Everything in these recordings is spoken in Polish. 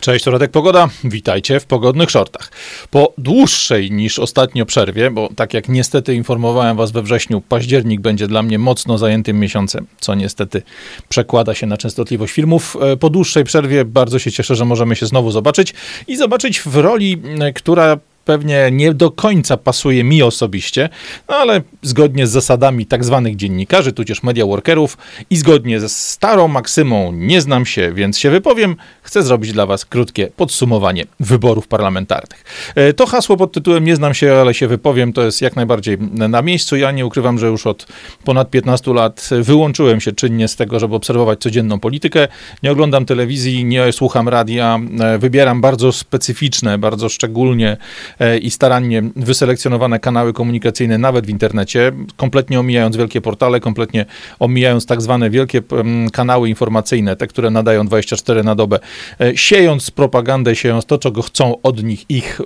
Cześć, to Radek Pogoda. Witajcie w pogodnych shortach. Po dłuższej niż ostatnio przerwie, bo tak jak niestety informowałem was we wrześniu, październik będzie dla mnie mocno zajętym miesiącem, co niestety przekłada się na częstotliwość filmów. E, po dłuższej przerwie bardzo się cieszę, że możemy się znowu zobaczyć i zobaczyć w roli, e, która pewnie nie do końca pasuje mi osobiście, no ale zgodnie z zasadami tak zwanych dziennikarzy, tudzież media workerów i zgodnie ze starą maksymą nie znam się, więc się wypowiem, chcę zrobić dla was krótkie podsumowanie wyborów parlamentarnych. E, to hasło pod tytułem nie znam się, ale się wypowiem, to jest jak najbardziej na miejscu. Ja nie ukrywam, że już od ponad 15 lat wyłączyłem się czynnie z tego, żeby obserwować codzienną politykę. Nie oglądam telewizji, nie słucham radia, e, wybieram bardzo specyficzne, bardzo szczególnie i starannie wyselekcjonowane kanały komunikacyjne, nawet w internecie, kompletnie omijając wielkie portale, kompletnie omijając tak zwane wielkie kanały informacyjne, te, które nadają 24 na dobę, e, siejąc propagandę, siejąc to, czego chcą od nich ich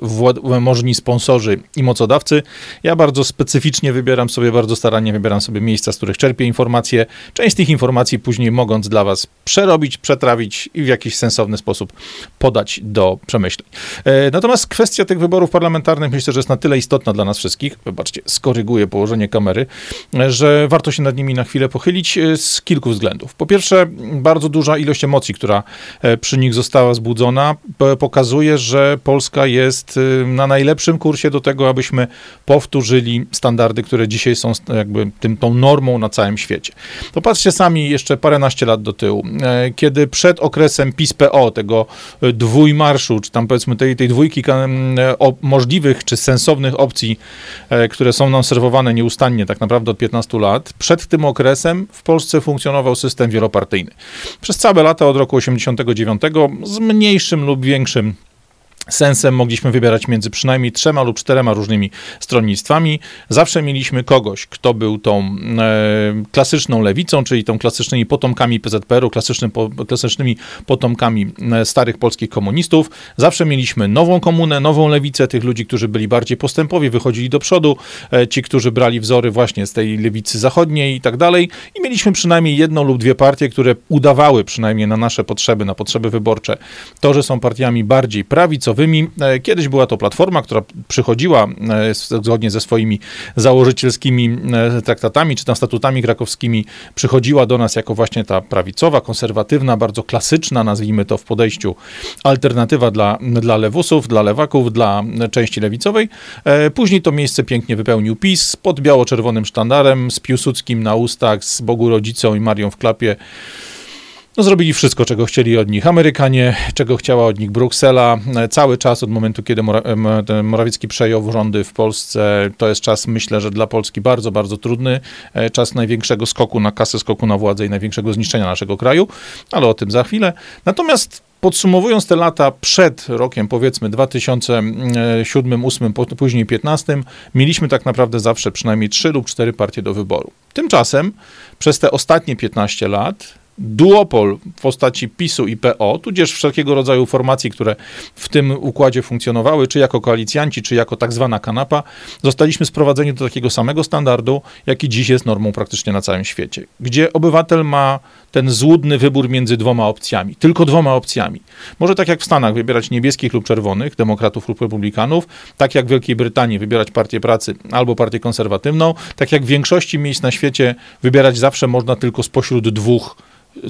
możni sponsorzy i mocodawcy. Ja bardzo specyficznie wybieram sobie, bardzo starannie wybieram sobie miejsca, z których czerpię informacje. Część z tych informacji później mogąc dla was przerobić, przetrawić i w jakiś sensowny sposób podać do przemyśleń. E, natomiast kwestia tych wyborów parlamentarnych parlamentarnych myślę, że jest na tyle istotna dla nas wszystkich, wybaczcie, skoryguję położenie kamery, że warto się nad nimi na chwilę pochylić e, z kilku względów. Po pierwsze, bardzo duża ilość emocji, która e, przy nich została wzbudzona, pokazuje, że Polska jest e, na najlepszym kursie do tego, abyśmy powtórzyli standardy, które dzisiaj są jakby tym, tą normą na całym świecie. To patrzcie sami jeszcze paręnaście lat do tyłu, kiedy przed okresem PiS-PO, tego dwójmarszu, czy tam powiedzmy tej, tej dwójki możliwych czy sensownych opcji, e, które są nam serwowane nieustannie tak naprawdę od 15 lat, przed tym okresem w Polsce funkcjonował system wielopartyjny. Przez całe lata od roku 89 z mniejszym lub większym sensem mogliśmy wybierać między przynajmniej trzema lub czterema różnymi stronnictwami. Zawsze mieliśmy kogoś, kto był tą e, klasyczną lewicą, czyli tą klasycznymi potomkami PZPR-u, klasycznym, po, klasycznymi potomkami e, starych polskich komunistów. Zawsze mieliśmy nową komunę, nową lewicę, tych ludzi, którzy byli bardziej postępowi, wychodzili do przodu, e, ci, którzy brali wzory właśnie z tej lewicy zachodniej i tak dalej. I mieliśmy przynajmniej jedną lub dwie partie, które udawały przynajmniej na nasze potrzeby, na potrzeby wyborcze, to, że są partiami bardziej prawicowymi, E, kiedyś była to platforma, która przychodziła e, zgodnie ze swoimi założycielskimi e, traktatami czy tam statutami krakowskimi, przychodziła do nas jako właśnie ta prawicowa, konserwatywna, bardzo klasyczna, nazwijmy to w podejściu, alternatywa dla, dla lewusów, dla lewaków, dla części lewicowej. Później to miejsce pięknie wypełnił PiS pod biało-czerwonym sztandarem, z Piłsudskim na ustach, z Bogu Rodzicą i Marią w klapie no, zrobili wszystko, czego chcieli od nich Amerykanie, czego chciała od nich Bruksela. Cały czas od momentu, kiedy Morawiecki przejął rządy w Polsce, to jest czas, myślę, że dla Polski bardzo, bardzo trudny. E, czas największego skoku na kasę, skoku na władzę i największego zniszczenia naszego kraju, ale o tym za chwilę. Natomiast Podsumowując te lata przed rokiem, powiedzmy 2007, 2008, później 2015, mieliśmy tak naprawdę zawsze przynajmniej 3 lub 4 partie do wyboru. Tymczasem przez te ostatnie 15 lat duopol w postaci PiSu i PO, tudzież wszelkiego rodzaju formacji, które w tym układzie funkcjonowały, czy jako koalicjanci, czy jako tak zwana kanapa, zostaliśmy sprowadzeni do takiego samego standardu, jaki dziś jest normą praktycznie na całym świecie, gdzie obywatel ma ten złudny wybór między dwoma opcjami, tylko dwoma opcjami. Może tak jak w Stanach wybierać niebieskich lub czerwonych, demokratów lub republikanów, tak jak w Wielkiej Brytanii wybierać partię pracy albo partię konserwatywną, tak jak w większości miejsc na świecie wybierać zawsze można tylko spośród dwóch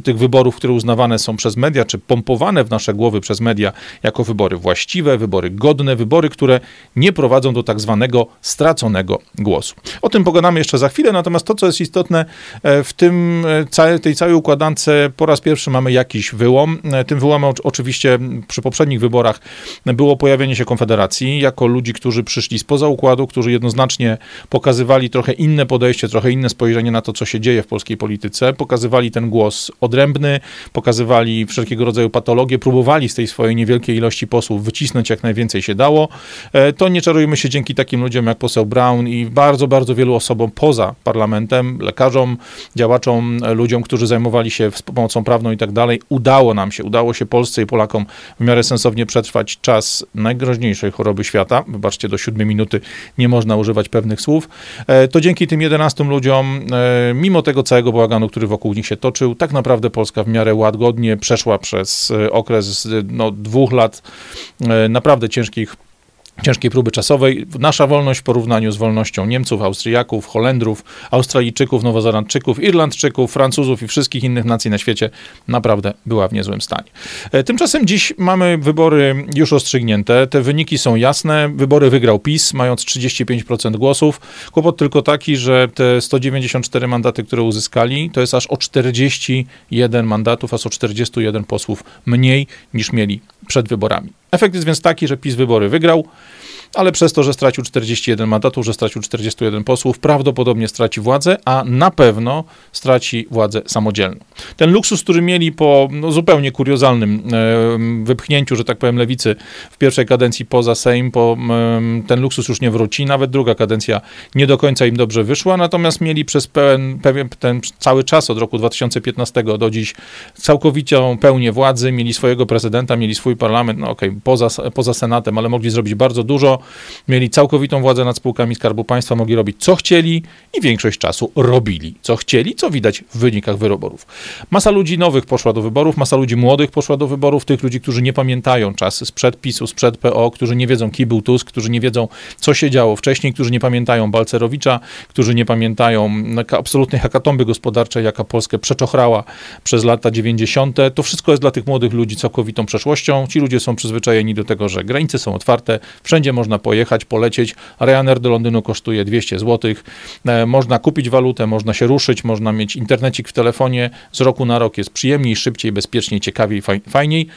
tych wyborów, które uznawane są przez media, czy pompowane w nasze głowy przez media jako wybory właściwe, wybory godne, wybory, które nie prowadzą do tak zwanego straconego głosu. O tym pogadamy jeszcze za chwilę, natomiast to, co jest istotne e, w tym, e, tej całej układance, po raz pierwszy mamy jakiś wyłom. E, tym wyłomem oczywiście przy poprzednich wyborach było pojawienie się Konfederacji jako ludzi, którzy przyszli spoza układu, którzy jednoznacznie pokazywali trochę inne podejście, trochę inne spojrzenie na to, co się dzieje w polskiej polityce, pokazywali ten głos odrębny, pokazywali wszelkiego rodzaju patologie, próbowali z tej swojej niewielkiej ilości posłów wycisnąć jak najwięcej się dało. E, to nie czarujmy się dzięki takim ludziom jak poseł Brown i bardzo, bardzo wielu osobom poza parlamentem, lekarzom, działaczom, ludziom, którzy zajmowali się pomocą prawną i tak dalej. Udało nam się, udało się Polsce i Polakom w miarę sensownie przetrwać czas najgroźniejszej choroby świata. Wybaczcie, do siódmej minuty nie można używać pewnych słów. E, to dzięki tym 11 ludziom, e, mimo tego całego bałaganu, który wokół nich się toczył, tak naprawdę naprawdę Polska w miarę łagodnie przeszła przez okres no, dwóch lat naprawdę ciężkich ciężkiej próby czasowej. Nasza wolność w porównaniu z wolnością Niemców, Austriaków, Holendrów, Australijczyków, Nowozelandczyków, Irlandczyków, Francuzów i wszystkich innych nacji na świecie naprawdę była w niezłym stanie. E, tymczasem dziś mamy wybory już rozstrzygnięte. Te wyniki są jasne. Wybory wygrał PiS, mając 35% głosów. Kłopot tylko taki, że te 194 mandaty, które uzyskali, to jest aż o 41 mandatów, aż o 41 posłów mniej niż mieli przed wyborami. Efekt jest więc taki, że PiS wybory wygrał, ale przez to, że stracił 41 mandatów, że stracił 41 posłów, prawdopodobnie straci władzę, a na pewno straci władzę samodzielną. Ten luksus, który mieli po no, zupełnie kuriozalnym e, wypchnięciu, że tak powiem, lewicy w pierwszej kadencji poza Sejm, po, e, ten luksus już nie wróci, nawet druga kadencja nie do końca im dobrze wyszła, natomiast mieli przez pełen, pewien ten cały czas od roku 2015 do dziś całkowitą pełnię władzy, mieli swojego prezydenta, mieli swój parlament, no okej, okay, poza, poza Senatem, ale mogli zrobić bardzo dużo mieli całkowitą władzę nad spółkami Skarbu Państwa, mogli robić co chcieli i większość czasu robili co chcieli, co widać w wynikach wyborów. Masa ludzi nowych poszła do wyborów, masa ludzi młodych poszła do wyborów, tych ludzi, którzy nie pamiętają czasy sprzed PiSu, sprzed PO, którzy nie wiedzą, kim był Tusk, którzy nie wiedzą, co się działo wcześniej, którzy nie pamiętają Balcerowicza, którzy nie pamiętają absolutnej hakatomby gospodarczej, jaka Polskę przeczochrała przez lata 90. To wszystko jest dla tych młodych ludzi całkowitą przeszłością. Ci ludzie są przyzwyczajeni do tego, że granice są otwarte, wszędzie można pojechać, polecieć. Ryanair do Londynu kosztuje 200 zł. E, można kupić walutę, można się ruszyć, można mieć internecik w telefonie. Z roku na rok jest przyjemniej, szybciej, bezpieczniej, ciekawiej, fajniej.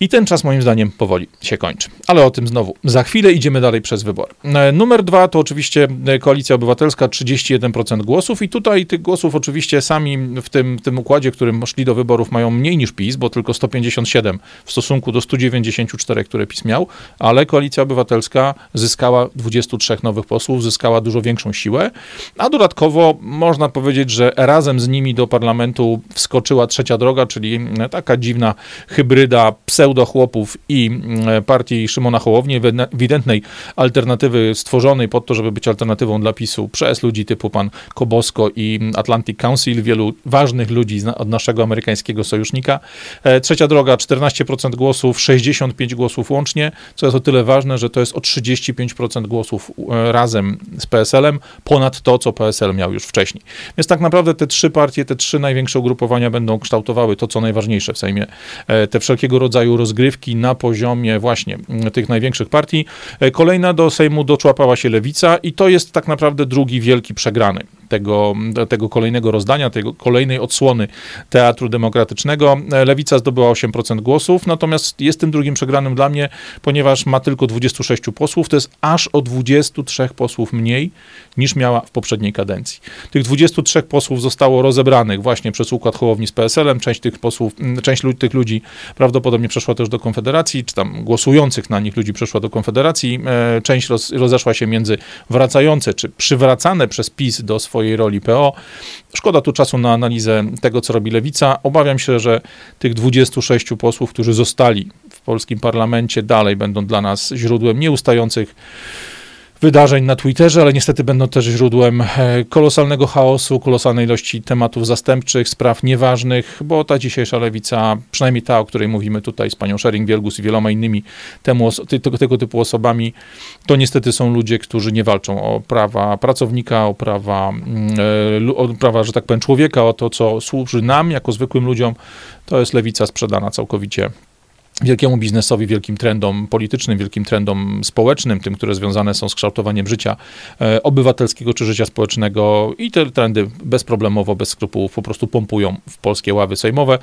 I ten czas moim zdaniem powoli się kończy. Ale o tym znowu za chwilę idziemy dalej przez wybory. E, numer dwa to oczywiście e, Koalicja Obywatelska, 31% głosów i tutaj tych głosów oczywiście sami w tym, tym układzie, którym szli do wyborów mają mniej niż PiS, bo tylko 157 w stosunku do 194, które PiS miał, ale Koalicja Obywatelska zyskała 23 nowych posłów, zyskała dużo większą siłę, a dodatkowo można powiedzieć, że razem z nimi do parlamentu wskoczyła trzecia droga, czyli taka dziwna hybryda pseudo do chłopów i mm, partii Szymona Hołowni, ewidentnej alternatywy stworzonej pod to, żeby być alternatywą dla PiSu przez ludzi typu pan Kobosko i Atlantic Council, wielu ważnych ludzi od naszego amerykańskiego sojusznika. E, trzecia droga, 14% głosów, 65 głosów łącznie, co jest o tyle ważne, że to jest o 35% głosów e, razem z PSL-em, ponad to, co PSL miał już wcześniej. Więc tak naprawdę te trzy partie, te trzy największe ugrupowania będą kształtowały to, co najważniejsze w Sejmie. E, te wszelkiego rodzaju rozgrywki na poziomie właśnie tych największych partii. E, kolejna do Sejmu doczłapała się Lewica i to jest tak naprawdę drugi wielki przegrany tego, tego kolejnego rozdania, tej kolejnej odsłony Teatru Demokratycznego. Lewica zdobyła 8% głosów, natomiast jest tym drugim przegranym dla mnie, ponieważ ma tylko 26 posłów, to jest aż o 23 posłów mniej niż miała w poprzedniej kadencji. Tych 23 posłów zostało rozebranych właśnie przez układ Hołowni z PSL-em, część tych posłów, część tych ludzi prawdopodobnie przeszła też do Konfederacji, czy tam głosujących na nich ludzi przeszła do Konfederacji, e, część roz, rozeszła się między wracające, czy przywracane przez PiS do swojej swojej roli PO. Szkoda tu czasu na analizę tego, co robi Lewica. Obawiam się, że tych 26 posłów, którzy zostali w polskim parlamencie, dalej będą dla nas źródłem nieustających wydarzeń na Twitterze, ale niestety będą też źródłem e, kolosalnego chaosu, kolosalnej ilości tematów zastępczych, spraw nieważnych, bo ta dzisiejsza lewica, przynajmniej ta, o której mówimy tutaj z panią Schering-Wielgus i wieloma innymi temu, tego, tego typu osobami, to niestety są ludzie, którzy nie walczą o prawa pracownika, o prawa, mm, e, o prawa, że tak powiem, człowieka, o to, co służy nam jako zwykłym ludziom. To jest lewica sprzedana całkowicie wielkiemu biznesowi, wielkim trendom politycznym, wielkim trendom społecznym, tym, które związane są z kształtowaniem życia e, obywatelskiego czy życia społecznego i te trendy bezproblemowo, bez skrupułów po prostu pompują w polskie ławy sejmowe.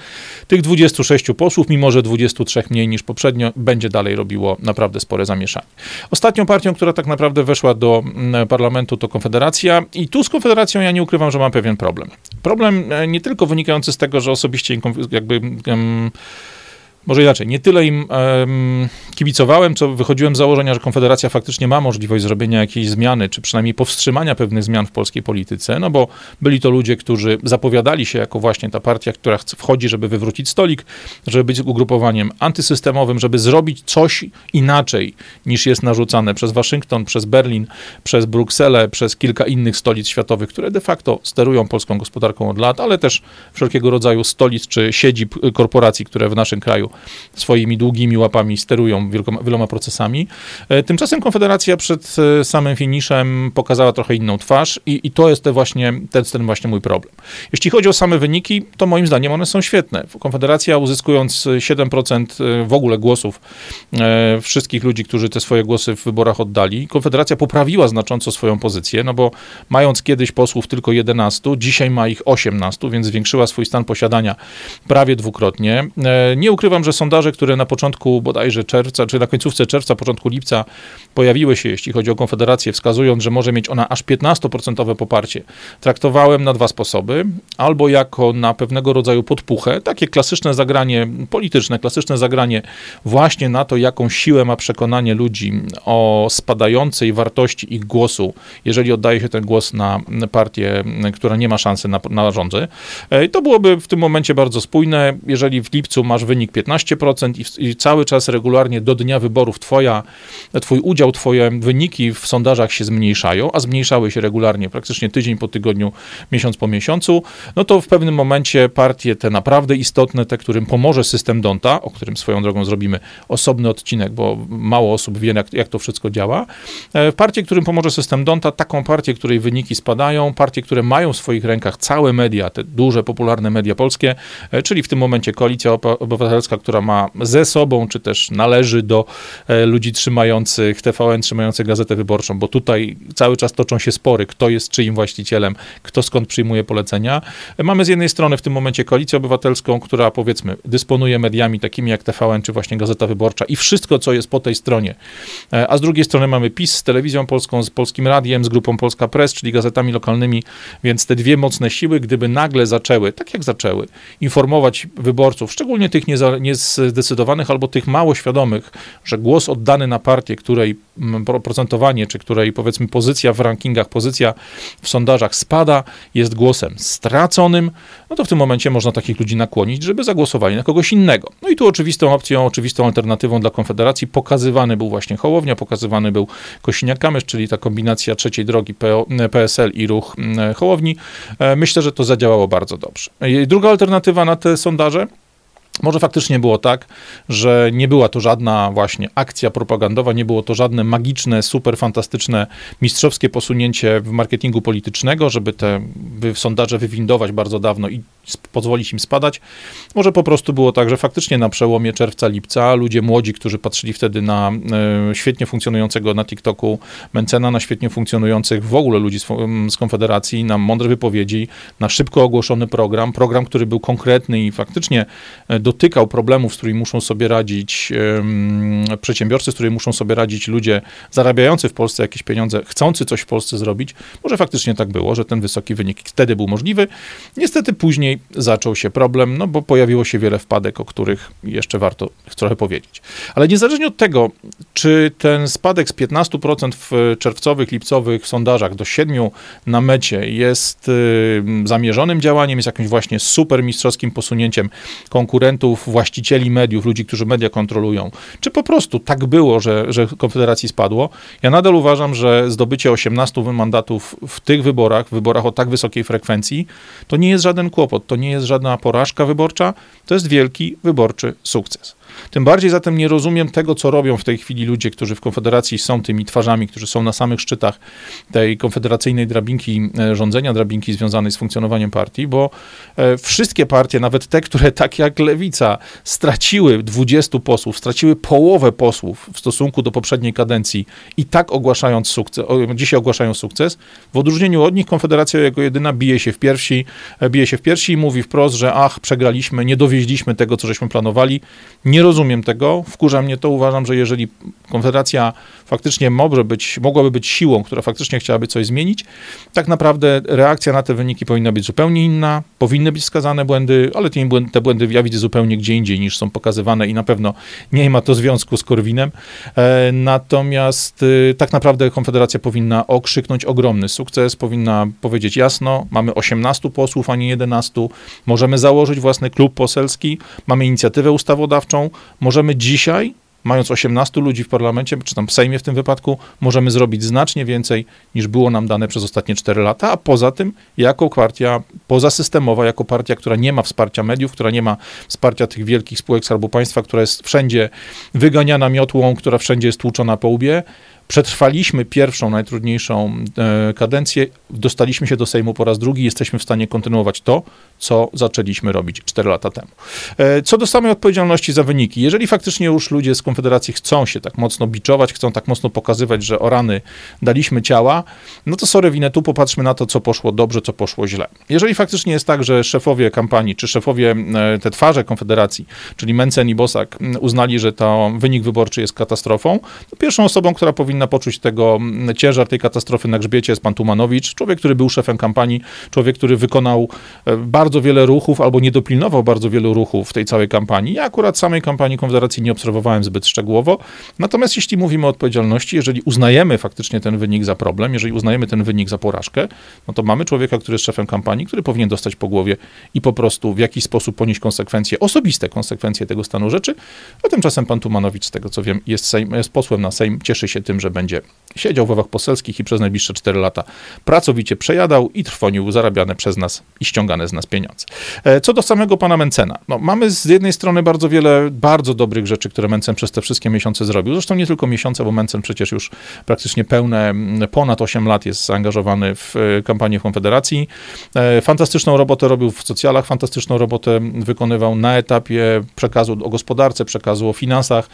Tych 26 posłów, mimo że 23 mniej niż poprzednio, będzie dalej robiło naprawdę spore zamieszanie. Ostatnią partią, która tak naprawdę weszła do mm, parlamentu to Konfederacja i tu z Konfederacją ja nie ukrywam, że mam pewien problem. Problem e, nie tylko wynikający z tego, że osobiście jakby um, może inaczej, nie tyle im kibicowałem, co wychodziłem z założenia, że Konfederacja faktycznie ma możliwość zrobienia jakiejś zmiany, czy przynajmniej powstrzymania pewnych zmian w polskiej polityce, no bo byli to ludzie, którzy zapowiadali się jako właśnie ta partia, która wchodzi, żeby wywrócić stolik, żeby być ugrupowaniem antysystemowym, żeby zrobić coś inaczej niż jest narzucane przez Waszyngton, przez Berlin, przez Brukselę, przez kilka innych stolic światowych, które de facto sterują polską gospodarką od lat, ale też wszelkiego rodzaju stolic czy siedzib korporacji, które w naszym kraju swoimi długimi łapami sterują wielkoma, wieloma procesami. E, tymczasem Konfederacja przed e, samym finiszem pokazała trochę inną twarz i, i to jest te właśnie, ten, ten właśnie mój problem. Jeśli chodzi o same wyniki, to moim zdaniem one są świetne. Konfederacja uzyskując 7% e, w ogóle głosów wszystkich ludzi, którzy te swoje głosy w wyborach oddali, Konfederacja poprawiła znacząco swoją pozycję, no bo mając kiedyś posłów tylko 11, dzisiaj ma ich 18, więc zwiększyła swój stan posiadania prawie dwukrotnie. Nie ukrywam, że sondaże, które na początku bodajże czerwca, czy na końcówce czerwca, początku lipca pojawiły się, jeśli chodzi o Konfederację, wskazując, że może mieć ona aż 15% poparcie, traktowałem na dwa sposoby. Albo jako na pewnego rodzaju podpuchę, takie klasyczne zagranie polityczne, klasyczne zagranie właśnie na to, jaką siłę ma przekonanie ludzi o spadającej wartości ich głosu, jeżeli oddaje się ten głos na partię, która nie ma szansy na, na rządy. E, to byłoby w tym momencie bardzo spójne. Jeżeli w lipcu masz wynik 15, 15% i, i, cały czas regularnie do dnia wyborów twoja, twój udział, twoje wyniki w sondażach się zmniejszają, a zmniejszały się regularnie, praktycznie tydzień po tygodniu, miesiąc po miesiącu, no to w pewnym momencie partie te naprawdę istotne, te, którym pomoże system Donta, o którym swoją drogą zrobimy osobny odcinek, bo mało osób wie, jak, jak to wszystko działa, e, partie, którym pomoże system Donta, taką partię, której wyniki spadają, partie, które mają w swoich rękach całe media, te duże, popularne media polskie, e, czyli w tym momencie Koalicja Obywatelska, która ma ze sobą, czy też należy do e, ludzi trzymających TVN, trzymających Gazetę Wyborczą, bo tutaj cały czas toczą się spory, kto jest czyim właścicielem, kto skąd przyjmuje polecenia. E, mamy z jednej strony w tym momencie Koalicję Obywatelską, która powiedzmy dysponuje mediami takimi jak TVN, czy właśnie Gazeta Wyborcza i wszystko, co jest po tej stronie. E, a z drugiej strony mamy PiS z Telewizją Polską, z Polskim Radiem, z Grupą Polska Press, czyli gazetami lokalnymi, więc te dwie mocne siły, gdyby nagle zaczęły, tak jak zaczęły, informować wyborców, szczególnie tych nieza, niezdecydowanych albo tych mało świadomych, że głos oddany na partię, której procentowanie, czy której powiedzmy pozycja w rankingach, pozycja w sondażach spada, jest głosem straconym, no to w tym momencie można takich ludzi nakłonić, żeby zagłosowali na kogoś innego. No i tu oczywistą opcją, oczywistą alternatywą dla Konfederacji pokazywany był właśnie Hołownia, pokazywany był Kosiniak-Kamysz, czyli ta kombinacja trzeciej drogi PSL i ruch Hołowni. E, myślę, że to zadziałało bardzo dobrze. Druga alternatywa na te sondaże może faktycznie było tak, że nie była to żadna właśnie akcja propagandowa, nie było to żadne magiczne, super fantastyczne, mistrzowskie posunięcie w marketingu politycznego, żeby te sondaże wywindować bardzo dawno i pozwolić im spadać. Może po prostu było tak, że faktycznie na przełomie czerwca, lipca ludzie młodzi, którzy patrzyli wtedy na e, świetnie funkcjonującego na TikToku Mencena, na świetnie funkcjonujących w ogóle ludzi z, z Konfederacji, na mądre wypowiedzi, na szybko ogłoszony program, program, który był konkretny i faktycznie e, dotykał problemów, z którymi muszą sobie radzić przedsiębiorcy, z którymi muszą sobie radzić ludzie zarabiający w Polsce jakieś pieniądze, chcący coś w Polsce zrobić. Może faktycznie tak było, że ten wysoki wynik wtedy był możliwy. Niestety później zaczął się problem, no bo pojawiło się wiele wpadek, o których jeszcze warto trochę powiedzieć. Ale niezależnie od tego, czy ten spadek z 15% w czerwcowych, lipcowych sondażach do 7% na mecie jest zamierzonym działaniem, jest jakimś właśnie super mistrzowskim posunięciem konkurencji, producentów, właścicieli mediów, ludzi, którzy media kontrolują, czy po prostu tak było, że, że Konfederacji spadło, ja nadal uważam, że zdobycie 18 mandatów w tych wyborach, w wyborach o tak wysokiej frekwencji, to nie jest żaden kłopot, to nie jest żadna porażka wyborcza, to jest wielki wyborczy sukces. Tym bardziej zatem nie rozumiem tego, co robią w tej chwili ludzie, którzy w Konfederacji są tymi twarzami, którzy są na samych szczytach tej konfederacyjnej drabinki e, rządzenia, drabinki związanej z funkcjonowaniem partii, bo e, wszystkie partie, nawet te, które tak jak Lewica straciły 20 posłów, straciły połowę posłów w stosunku do poprzedniej kadencji i tak ogłaszając sukces, dzisiaj ogłaszają sukces, w odróżnieniu od nich Konfederacja jako jedyna bije się w piersi, e, bije się w piersi i mówi wprost, że ach, przegraliśmy, nie dowieźliśmy tego, co żeśmy planowali, nie Nie rozumiem tego, wkurza mnie to. Uważam, że jeżeli Konfederacja faktycznie może być, mogłaby być siłą, która faktycznie chciałaby coś zmienić, tak naprawdę reakcja na te wyniki powinna być zupełnie inna, powinny być wskazane błędy, ale te błędy, te błędy ja widzę zupełnie gdzie indziej niż są pokazywane i na pewno nie ma to związku z Korwinem. E, natomiast y, tak naprawdę Konfederacja powinna okrzyknąć ogromny sukces, powinna powiedzieć jasno, mamy 18 posłów, a nie 11, możemy założyć własny klub poselski, mamy inicjatywę ustawodawczą, możemy dzisiaj mając 18 ludzi w parlamencie, czy tam w Sejmie w tym wypadku, możemy zrobić znacznie więcej niż było nam dane przez ostatnie 4 lata, a poza tym, jako partia pozasystemowa, jako partia, która nie ma wsparcia mediów, która nie ma wsparcia tych wielkich spółek Skarbu Państwa, która jest wszędzie wyganiana miotłą, która wszędzie jest tłuczona po łbie, Przetrwaliśmy pierwszą, najtrudniejszą e, kadencję, dostaliśmy się do Sejmu po raz drugi, jesteśmy w stanie kontynuować to, co zaczęliśmy robić 4 lata temu. E, co do samej odpowiedzialności za wyniki, jeżeli faktycznie już ludzie z Konfederacji chcą się tak mocno biczować, chcą tak mocno pokazywać, że o rany daliśmy ciała, no to sorry winę tu, popatrzmy na to, co poszło dobrze, co poszło źle. Jeżeli faktycznie jest tak, że szefowie kampanii, czy szefowie, e, te twarze Konfederacji, czyli Mencen i Bosak, uznali, że to wynik wyborczy jest katastrofą, to pierwszą osobą, która powinna powinna poczuć tego mm, ciężar tej katastrofy na grzbiecie jest pan Tumanowicz, człowiek, który był szefem kampanii, człowiek, który wykonał e, bardzo wiele ruchów albo nie dopilnował bardzo wielu ruchów w tej całej kampanii. Ja akurat samej kampanii Konfederacji nie obserwowałem zbyt szczegółowo. Natomiast jeśli mówimy o odpowiedzialności, jeżeli uznajemy faktycznie ten wynik za problem, jeżeli uznajemy ten wynik za porażkę, no to mamy człowieka, który jest szefem kampanii, który powinien dostać po głowie i po prostu w jakiś sposób ponieść konsekwencje, osobiste konsekwencje tego stanu rzeczy. A tymczasem pan Tumanowicz, z tego co wiem, jest, Sejm, jest posłem na Sejm, cieszy się tym, że będzie siedział w ławach poselskich i przez najbliższe 4 lata pracowicie przejadał i trwonił zarabiane przez nas i ściągane z nas pieniądze. E, co do samego pana Mencena, no, mamy z jednej strony bardzo wiele bardzo dobrych rzeczy, które Mencen przez te wszystkie miesiące zrobił. Zresztą nie tylko miesiące, bo Mencen przecież już praktycznie pełne ponad 8 lat jest zaangażowany w e, kampanię Konfederacji. E, fantastyczną robotę robił w socjalach, fantastyczną robotę wykonywał na etapie przekazu o gospodarce, przekazu o finansach,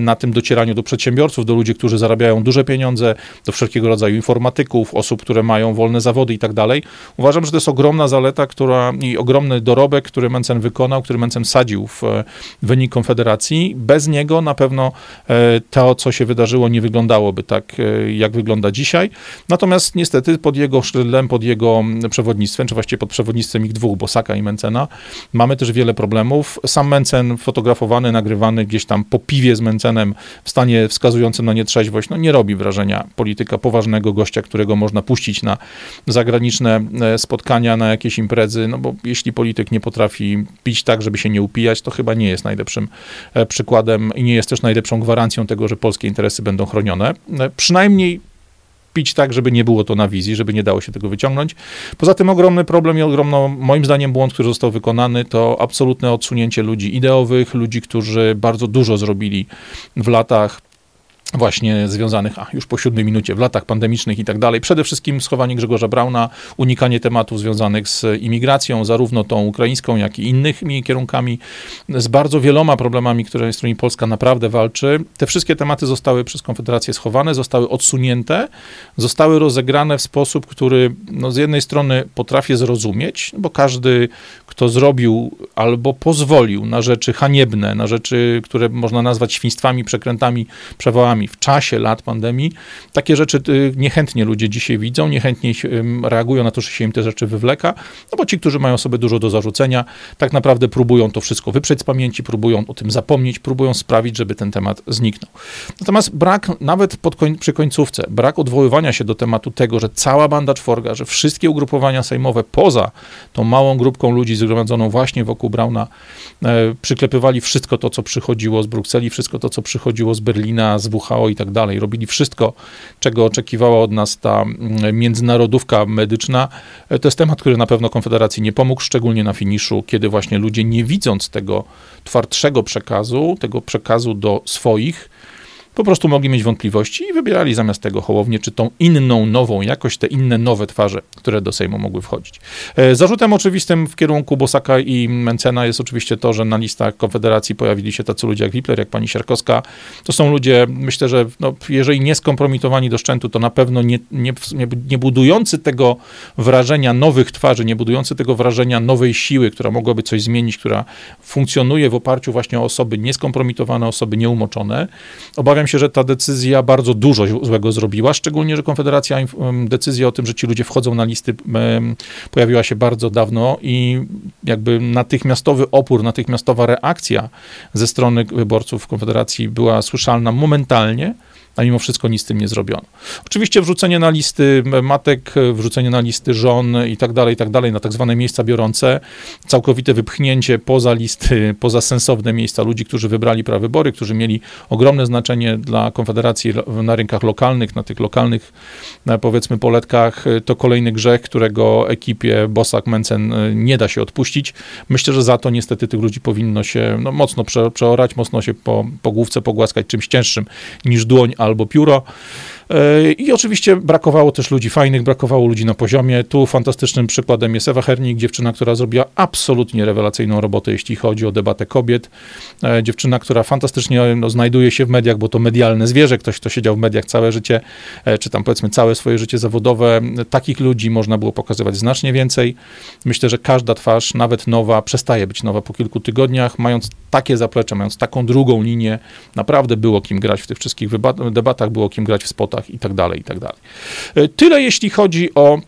na tym docieraniu do przedsiębiorców, do ludzi, którzy zarabiają duże pieniądze, do wszelkiego rodzaju informatyków, osób, które mają wolne zawody i tak dalej. Uważam, że to jest ogromna zaleta, która i ogromny dorobek, który Mencen wykonał, który Mencen sadził w e, wynik Konfederacji. Bez niego na pewno e, to, co się wydarzyło, nie wyglądałoby tak, e, jak wygląda dzisiaj. Natomiast niestety pod jego szydlem, pod jego przewodnictwem, czy właściwie pod przewodnictwem ich dwóch, Bosaka i Mencena, mamy też wiele problemów. Sam Mencen fotografowany, nagrywany gdzieś tam po piwie z Mencenem w stanie wskazującym na nietrzeźwość, no nie robi wrażenia polityka poważnego gościa, którego można puścić na zagraniczne e, spotkania, na jakieś imprezy, no bo jeśli polityk nie potrafi pić tak, żeby się nie upijać, to chyba nie jest najlepszym e, przykładem i nie jest też najlepszą gwarancją tego, że polskie interesy będą chronione. E, przynajmniej pić tak, żeby nie było to na wizji, żeby nie dało się tego wyciągnąć. Poza tym ogromny problem i ogromny, moim zdaniem, błąd, który został wykonany, to absolutne odsunięcie ludzi ideowych, ludzi, którzy bardzo dużo zrobili w latach właśnie związanych, a już po siódmej minucie, w latach pandemicznych i tak dalej. Przede wszystkim schowanie Grzegorza Brauna, unikanie tematów związanych z imigracją, zarówno tą ukraińską, jak i innymi kierunkami, z bardzo wieloma problemami, które, z którymi Polska naprawdę walczy. Te wszystkie tematy zostały przez Konfederację schowane, zostały odsunięte, zostały rozegrane w sposób, który no, z jednej strony potrafię zrozumieć, bo każdy, kto zrobił albo pozwolił na rzeczy haniebne, na rzeczy, które można nazwać świństwami, przekrętami, przewołami, w czasie lat pandemii, takie rzeczy y, niechętnie ludzie dzisiaj widzą, niechętnie reagują na to, że się im te rzeczy wywleka, no bo ci, którzy mają sobie dużo do zarzucenia, tak naprawdę próbują to wszystko wyprzeć z pamięci, próbują o tym zapomnieć, próbują sprawić, żeby ten temat zniknął. Natomiast brak, nawet koń, przy końcówce, brak odwoływania się do tematu tego, że cała banda czworga, że wszystkie ugrupowania sejmowe poza tą małą grupką ludzi zgromadzoną właśnie wokół Brauna e, przyklepywali wszystko to, co przychodziło z Brukseli, wszystko to, co przychodziło z Berlina, z WHO, WHO i tak dalej, robili wszystko, czego oczekiwała od nas ta mm, międzynarodówka medyczna, e, to jest temat, który na pewno Konfederacji nie pomógł, szczególnie na finiszu, kiedy właśnie ludzie nie widząc tego twardszego przekazu, tego przekazu do swoich, po prostu mogli mieć wątpliwości i wybierali zamiast tego Hołownię, czy tą inną, nową jakość, te inne nowe twarze, które do Sejmu mogły wchodzić. E, zarzutem oczywistym w kierunku Bosaka i Mencena jest oczywiście to, że na listach Konfederacji pojawili się tacy ludzie jak Wipler, jak pani Sierkowska. To są ludzie, myślę, że no, jeżeli nie skompromitowani do szczętu, to na pewno nie, nie, nie budujący tego wrażenia nowych twarzy, nie budujący tego wrażenia nowej siły, która mogłaby coś zmienić, która funkcjonuje w oparciu właśnie o osoby nieskompromitowane, osoby nieumoczone. Obawiam się, że ta decyzja bardzo dużo złego zrobiła, szczególnie, że Konfederacja decyzja o tym, że ci ludzie wchodzą na listy pojawiła się bardzo dawno i jakby natychmiastowy opór, natychmiastowa reakcja ze strony wyborców Konfederacji była słyszalna momentalnie a mimo wszystko nic z tym nie zrobiono. Oczywiście wrzucenie na listy matek, wrzucenie na listy żon i tak dalej, i tak dalej, na tak zwane miejsca biorące, całkowite wypchnięcie poza listy, poza sensowne miejsca ludzi, którzy wybrali prawybory, którzy mieli ogromne znaczenie dla Konfederacji na rynkach lokalnych, na tych lokalnych, powiedzmy, poletkach, to kolejny grzech, którego ekipie Bosak, Mencen nie da się odpuścić. Myślę, że za to niestety tych ludzi powinno się no, mocno prze, przeorać, mocno się po, po główce pogłaskać czymś cięższym niż dłoń, a albo pióro. E, I oczywiście brakowało też ludzi fajnych, brakowało ludzi na poziomie. Tu fantastycznym przykładem jest Ewa Hernik, dziewczyna, która zrobiła absolutnie rewelacyjną robotę, jeśli chodzi o debatę kobiet. E, dziewczyna, która fantastycznie no, znajduje się w mediach, bo to medialne zwierzę, ktoś, kto siedział w mediach całe życie, e, czy tam powiedzmy całe swoje życie zawodowe. Takich ludzi można było pokazywać znacznie więcej. Myślę, że każda twarz, nawet nowa, przestaje być nowa po kilku tygodniach, mając takie zaplecze, mając taką drugą linię, naprawdę było kim grać w tych wszystkich debatach, było kim grać w spotach i tak dalej, i tak dalej. E, tyle jeśli chodzi o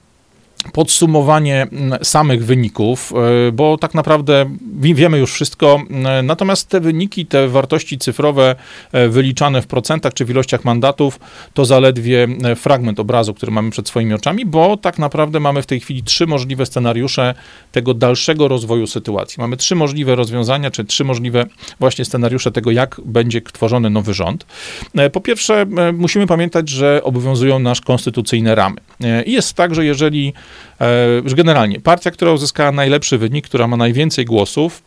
podsumowanie mm, samych wyników, e, bo tak naprawdę wiemy już wszystko, e, natomiast te wyniki, te wartości cyfrowe e, wyliczane w procentach czy w ilościach mandatów, to zaledwie fragment obrazu, który mamy przed swoimi oczami, bo tak naprawdę mamy w tej chwili trzy możliwe scenariusze tego dalszego rozwoju sytuacji. Mamy trzy możliwe rozwiązania, czy trzy możliwe właśnie scenariusze tego, jak będzie tworzony nowy rząd. Po pierwsze, musimy pamiętać, że obowiązują nasz konstytucyjne ramy. Jest tak, że jeżeli że generalnie partia, która uzyskała najlepszy wynik, która ma najwięcej głosów,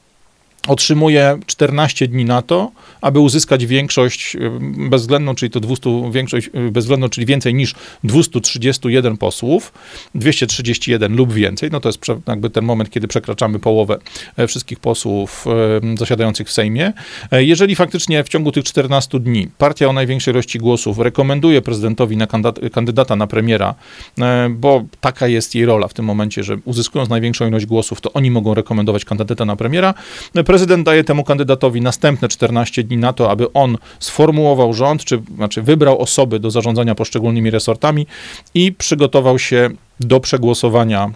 otrzymuje 14 dni na to, aby uzyskać większość y, bezwzględną, czyli to 200, większość y, bezwzględną, czyli więcej niż 231 posłów, 231 lub więcej, no to jest jakby ten moment, kiedy przekraczamy połowę e, wszystkich posłów e, zasiadających w Sejmie. E, jeżeli faktycznie w ciągu tych 14 dni partia o największej ilości głosów rekomenduje prezydentowi na kandydata na premiera, bo taka jest jej rola w tym momencie, że uzyskując największą ilość głosów, to oni mogą rekomendować kandydata na premiera, prezydent daje temu kandydatowi następne 14 dni na to, aby on sformułował rząd, czy znaczy wybrał osoby do zarządzania poszczególnymi resortami i przygotował się do przegłosowania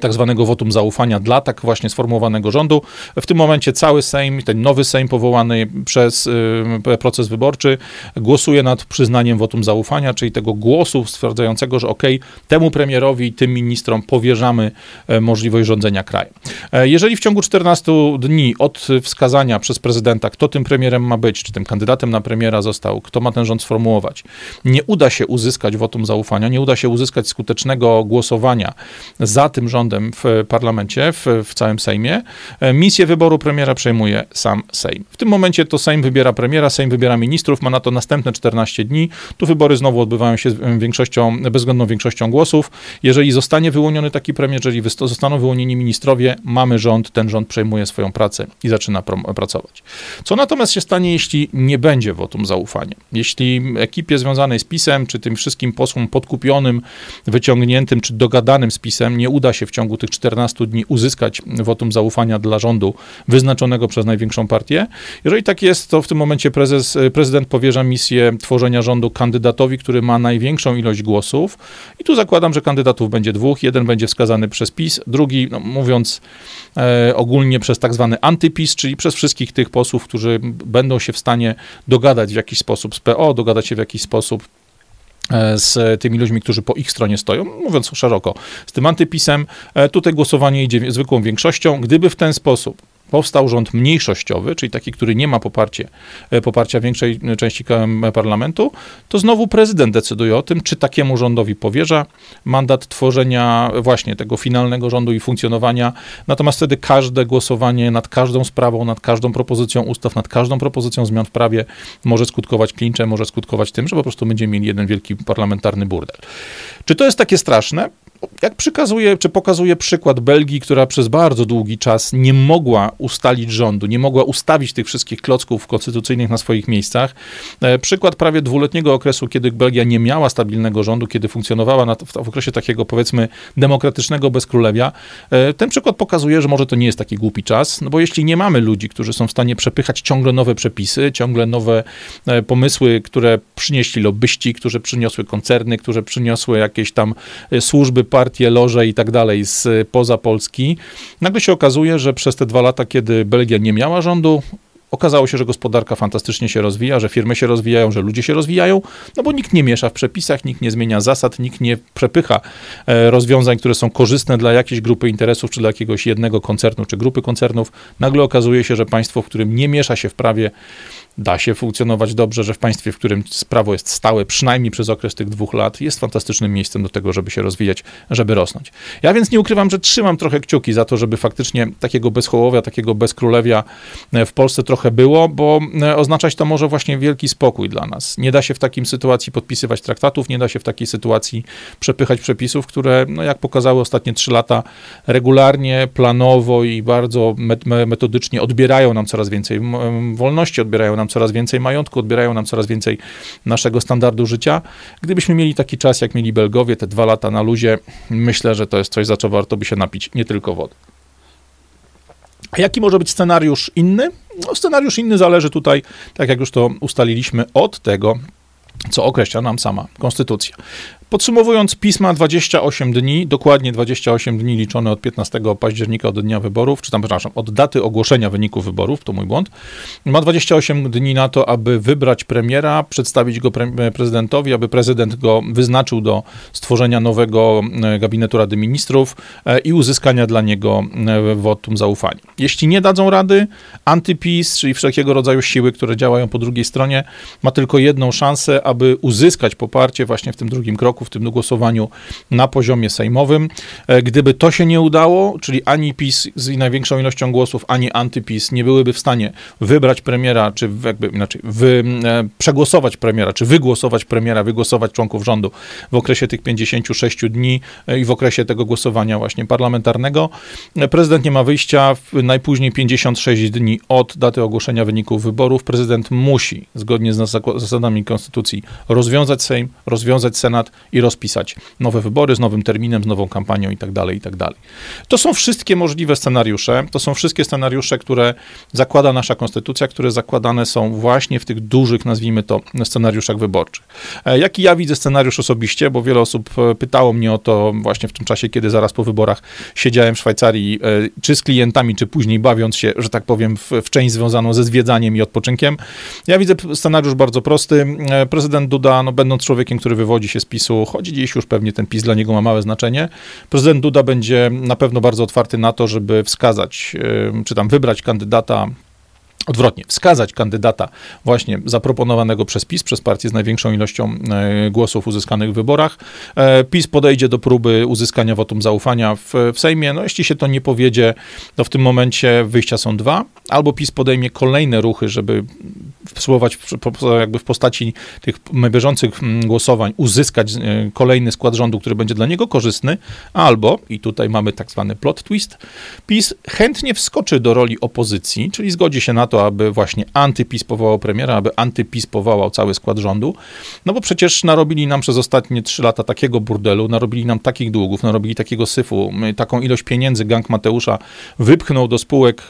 tak zwanego wotum zaufania dla tak właśnie sformułowanego rządu. W tym momencie cały Sejm, ten nowy Sejm powołany przez y, proces wyborczy głosuje nad przyznaniem wotum zaufania, czyli tego głosu stwierdzającego, że ok, temu premierowi i tym ministrom powierzamy e, możliwość rządzenia krajem. E, jeżeli w ciągu 14 dni od wskazania przez prezydenta, kto tym premierem ma być, czy tym kandydatem na premiera został, kto ma ten rząd sformułować, nie uda się uzyskać wotum zaufania, nie uda się uzyskać skutecznego głosowania za tym rządem w parlamencie, w, w całym Sejmie. E, misję wyboru premiera przejmuje sam Sejm. W tym momencie to Sejm wybiera premiera, Sejm wybiera ministrów, ma na to następne 14 dni. Tu wybory znowu odbywają się większością, bezwzględną większością głosów. Jeżeli zostanie wyłoniony taki premier, jeżeli zostaną wyłonieni ministrowie, mamy rząd, ten rząd przejmuje swoją pracę i zaczyna pracować. Co natomiast się stanie, jeśli nie będzie wotum zaufania? Jeśli ekipie związanej z PiSem, czy tym wszystkim posłom podkupionym, wyciągniętym, czy dogadanym z PiSem nie uda się się w ciągu tych 14 dni uzyskać wotum zaufania dla rządu wyznaczonego przez największą partię. Jeżeli tak jest, to w tym momencie prezes, prezydent powierza misję tworzenia rządu kandydatowi, który ma największą ilość głosów. I tu zakładam, że kandydatów będzie dwóch. Jeden będzie wskazany przez PiS, drugi, no, mówiąc e, ogólnie, przez tak zwany antypis, czyli przez wszystkich tych posłów, którzy będą się w stanie dogadać w jakiś sposób z PO, dogadać się w jakiś sposób z tymi ludźmi, którzy po ich stronie stoją, mówiąc szeroko, z tym antypisem. E, tutaj głosowanie idzie zwykłą większością. Gdyby w ten sposób powstał rząd mniejszościowy, czyli taki, który nie ma poparcie, e, poparcia większej części parlamentu, to znowu prezydent decyduje o tym, czy takiemu rządowi powierza mandat tworzenia właśnie tego finalnego rządu i funkcjonowania. Natomiast wtedy każde głosowanie nad każdą sprawą, nad każdą propozycją ustaw, nad każdą propozycją zmian w prawie może skutkować klinczem, może skutkować tym, że po prostu będziemy mieli jeden wielki parlamentarny burdel. Czy to jest takie straszne? Jak przykazuje, czy pokazuje przykład Belgii, która przez bardzo długi czas nie mogła ustalić rządu, nie mogła ustawić tych wszystkich klocków konstytucyjnych na swoich miejscach. E, przykład prawie dwuletniego okresu, kiedy Belgia nie miała stabilnego rządu, kiedy funkcjonowała na, w, w okresie takiego powiedzmy demokratycznego bezkrólewia. E, ten przykład pokazuje, że może to nie jest taki głupi czas, no bo jeśli nie mamy ludzi, którzy są w stanie przepychać ciągle nowe przepisy, ciągle nowe e, pomysły, które przynieśli lobbyści, które przyniosły koncerny, które przyniosły jakieś tam służby partie, loże i tak dalej z poza Polski. Nagle się okazuje, że przez te dwa lata, kiedy Belgia nie miała rządu, Okazało się, że gospodarka fantastycznie się rozwija, że firmy się rozwijają, że ludzie się rozwijają, no bo nikt nie miesza w przepisach, nikt nie zmienia zasad, nikt nie przepycha e, rozwiązań, które są korzystne dla jakiejś grupy interesów, czy dla jakiegoś jednego koncernu, czy grupy koncernów. Nagle okazuje się, że państwo, w którym nie miesza się w prawie, da się funkcjonować dobrze, że w państwie, w którym prawo jest stałe, przynajmniej przez okres tych dwóch lat, jest fantastycznym miejscem do tego, żeby się rozwijać, żeby rosnąć. Ja więc nie ukrywam, że trzymam trochę kciuki za to, żeby faktycznie takiego bezchołowia, takiego bezkrólewia e, w Polsce trochę było, bo e, oznaczać to może właśnie wielki spokój dla nas. Nie da się w takim sytuacji podpisywać traktatów, nie da się w takiej sytuacji przepychać przepisów, które, no jak pokazały ostatnie trzy lata, regularnie, planowo i bardzo metodycznie odbierają nam coraz więcej wolności, odbierają nam coraz więcej majątku, odbierają nam coraz więcej naszego standardu życia. Gdybyśmy mieli taki czas, jak mieli Belgowie, te dwa lata na luzie, myślę, że to jest coś, za co warto by się napić, nie tylko wody. Jaki może być scenariusz inny? No, scenariusz inny zależy tutaj, tak jak już to ustaliliśmy, od tego, co określa nam sama konstytucja. Podsumowując, pisma 28 dni, dokładnie 28 dni liczone od 15 października od dnia wyborów, czy tam, przepraszam, od daty ogłoszenia wyników wyborów, to mój błąd, ma 28 dni na to, aby wybrać premiera, przedstawić go pre prezydentowi, aby prezydent go wyznaczył do stworzenia nowego e, gabinetu Rady Ministrów e, i uzyskania dla niego e, wotum zaufania. Jeśli nie dadzą rady, antypis, czyli wszelkiego rodzaju siły, które działają po drugiej stronie, ma tylko jedną szansę, aby uzyskać poparcie właśnie w tym drugim kroku, w tym głosowaniu na poziomie sejmowym. E, gdyby to się nie udało, czyli ani PiS z największą ilością głosów, ani antyPiS nie byłyby w stanie wybrać premiera, czy jakby inaczej, wy, e, przegłosować premiera, czy wygłosować premiera, wygłosować członków rządu w okresie tych 56 dni e, i w okresie tego głosowania właśnie parlamentarnego, prezydent nie ma wyjścia najpóźniej 56 dni od daty ogłoszenia wyników wyborów. Prezydent musi, zgodnie z zasadami konstytucji, rozwiązać Sejm, rozwiązać Senat i rozpisać nowe wybory z nowym terminem, z nową kampanią i tak dalej, i tak. To są wszystkie możliwe scenariusze, to są wszystkie scenariusze, które zakłada nasza konstytucja, które zakładane są właśnie w tych dużych, nazwijmy to, scenariuszach wyborczych. E, jaki ja widzę scenariusz osobiście, bo wiele osób e, pytało mnie o to właśnie w tym czasie, kiedy zaraz po wyborach siedziałem w Szwajcarii, e, czy z klientami, czy później bawiąc się, że tak powiem, w, w część związaną ze zwiedzaniem i odpoczynkiem. Ja widzę scenariusz bardzo prosty. Prezydent Duda, no, będąc człowiekiem, który wywodzi się z PiSu, choć dziś już pewnie ten PiS dla niego ma małe znaczenie. Prezydent Duda będzie na pewno bardzo otwarty na to, żeby wskazać, czy tam wybrać kandydata Odwrotnie, wskazać kandydata właśnie zaproponowanego przez PiS, przez partię z największą ilością e, głosów uzyskanych w wyborach. E, PiS podejdzie do próby uzyskania wotum zaufania w, w Sejmie. No jeśli się to nie powiedzie, to w tym momencie wyjścia są dwa. Albo PiS podejmie kolejne ruchy, żeby spróbować jakby w postaci tych bieżących mm, głosowań uzyskać e, kolejny skład rządu, który będzie dla niego korzystny, albo, i tutaj mamy tak zwany plot twist, PiS chętnie wskoczy do roli opozycji, czyli zgodzi się na to, aby właśnie antypis powołał premiera, aby antypis powołał cały skład rządu, no bo przecież narobili nam przez ostatnie trzy lata takiego burdelu, narobili nam takich długów, narobili takiego syfu, taką ilość pieniędzy gang Mateusza wypchnął do spółek,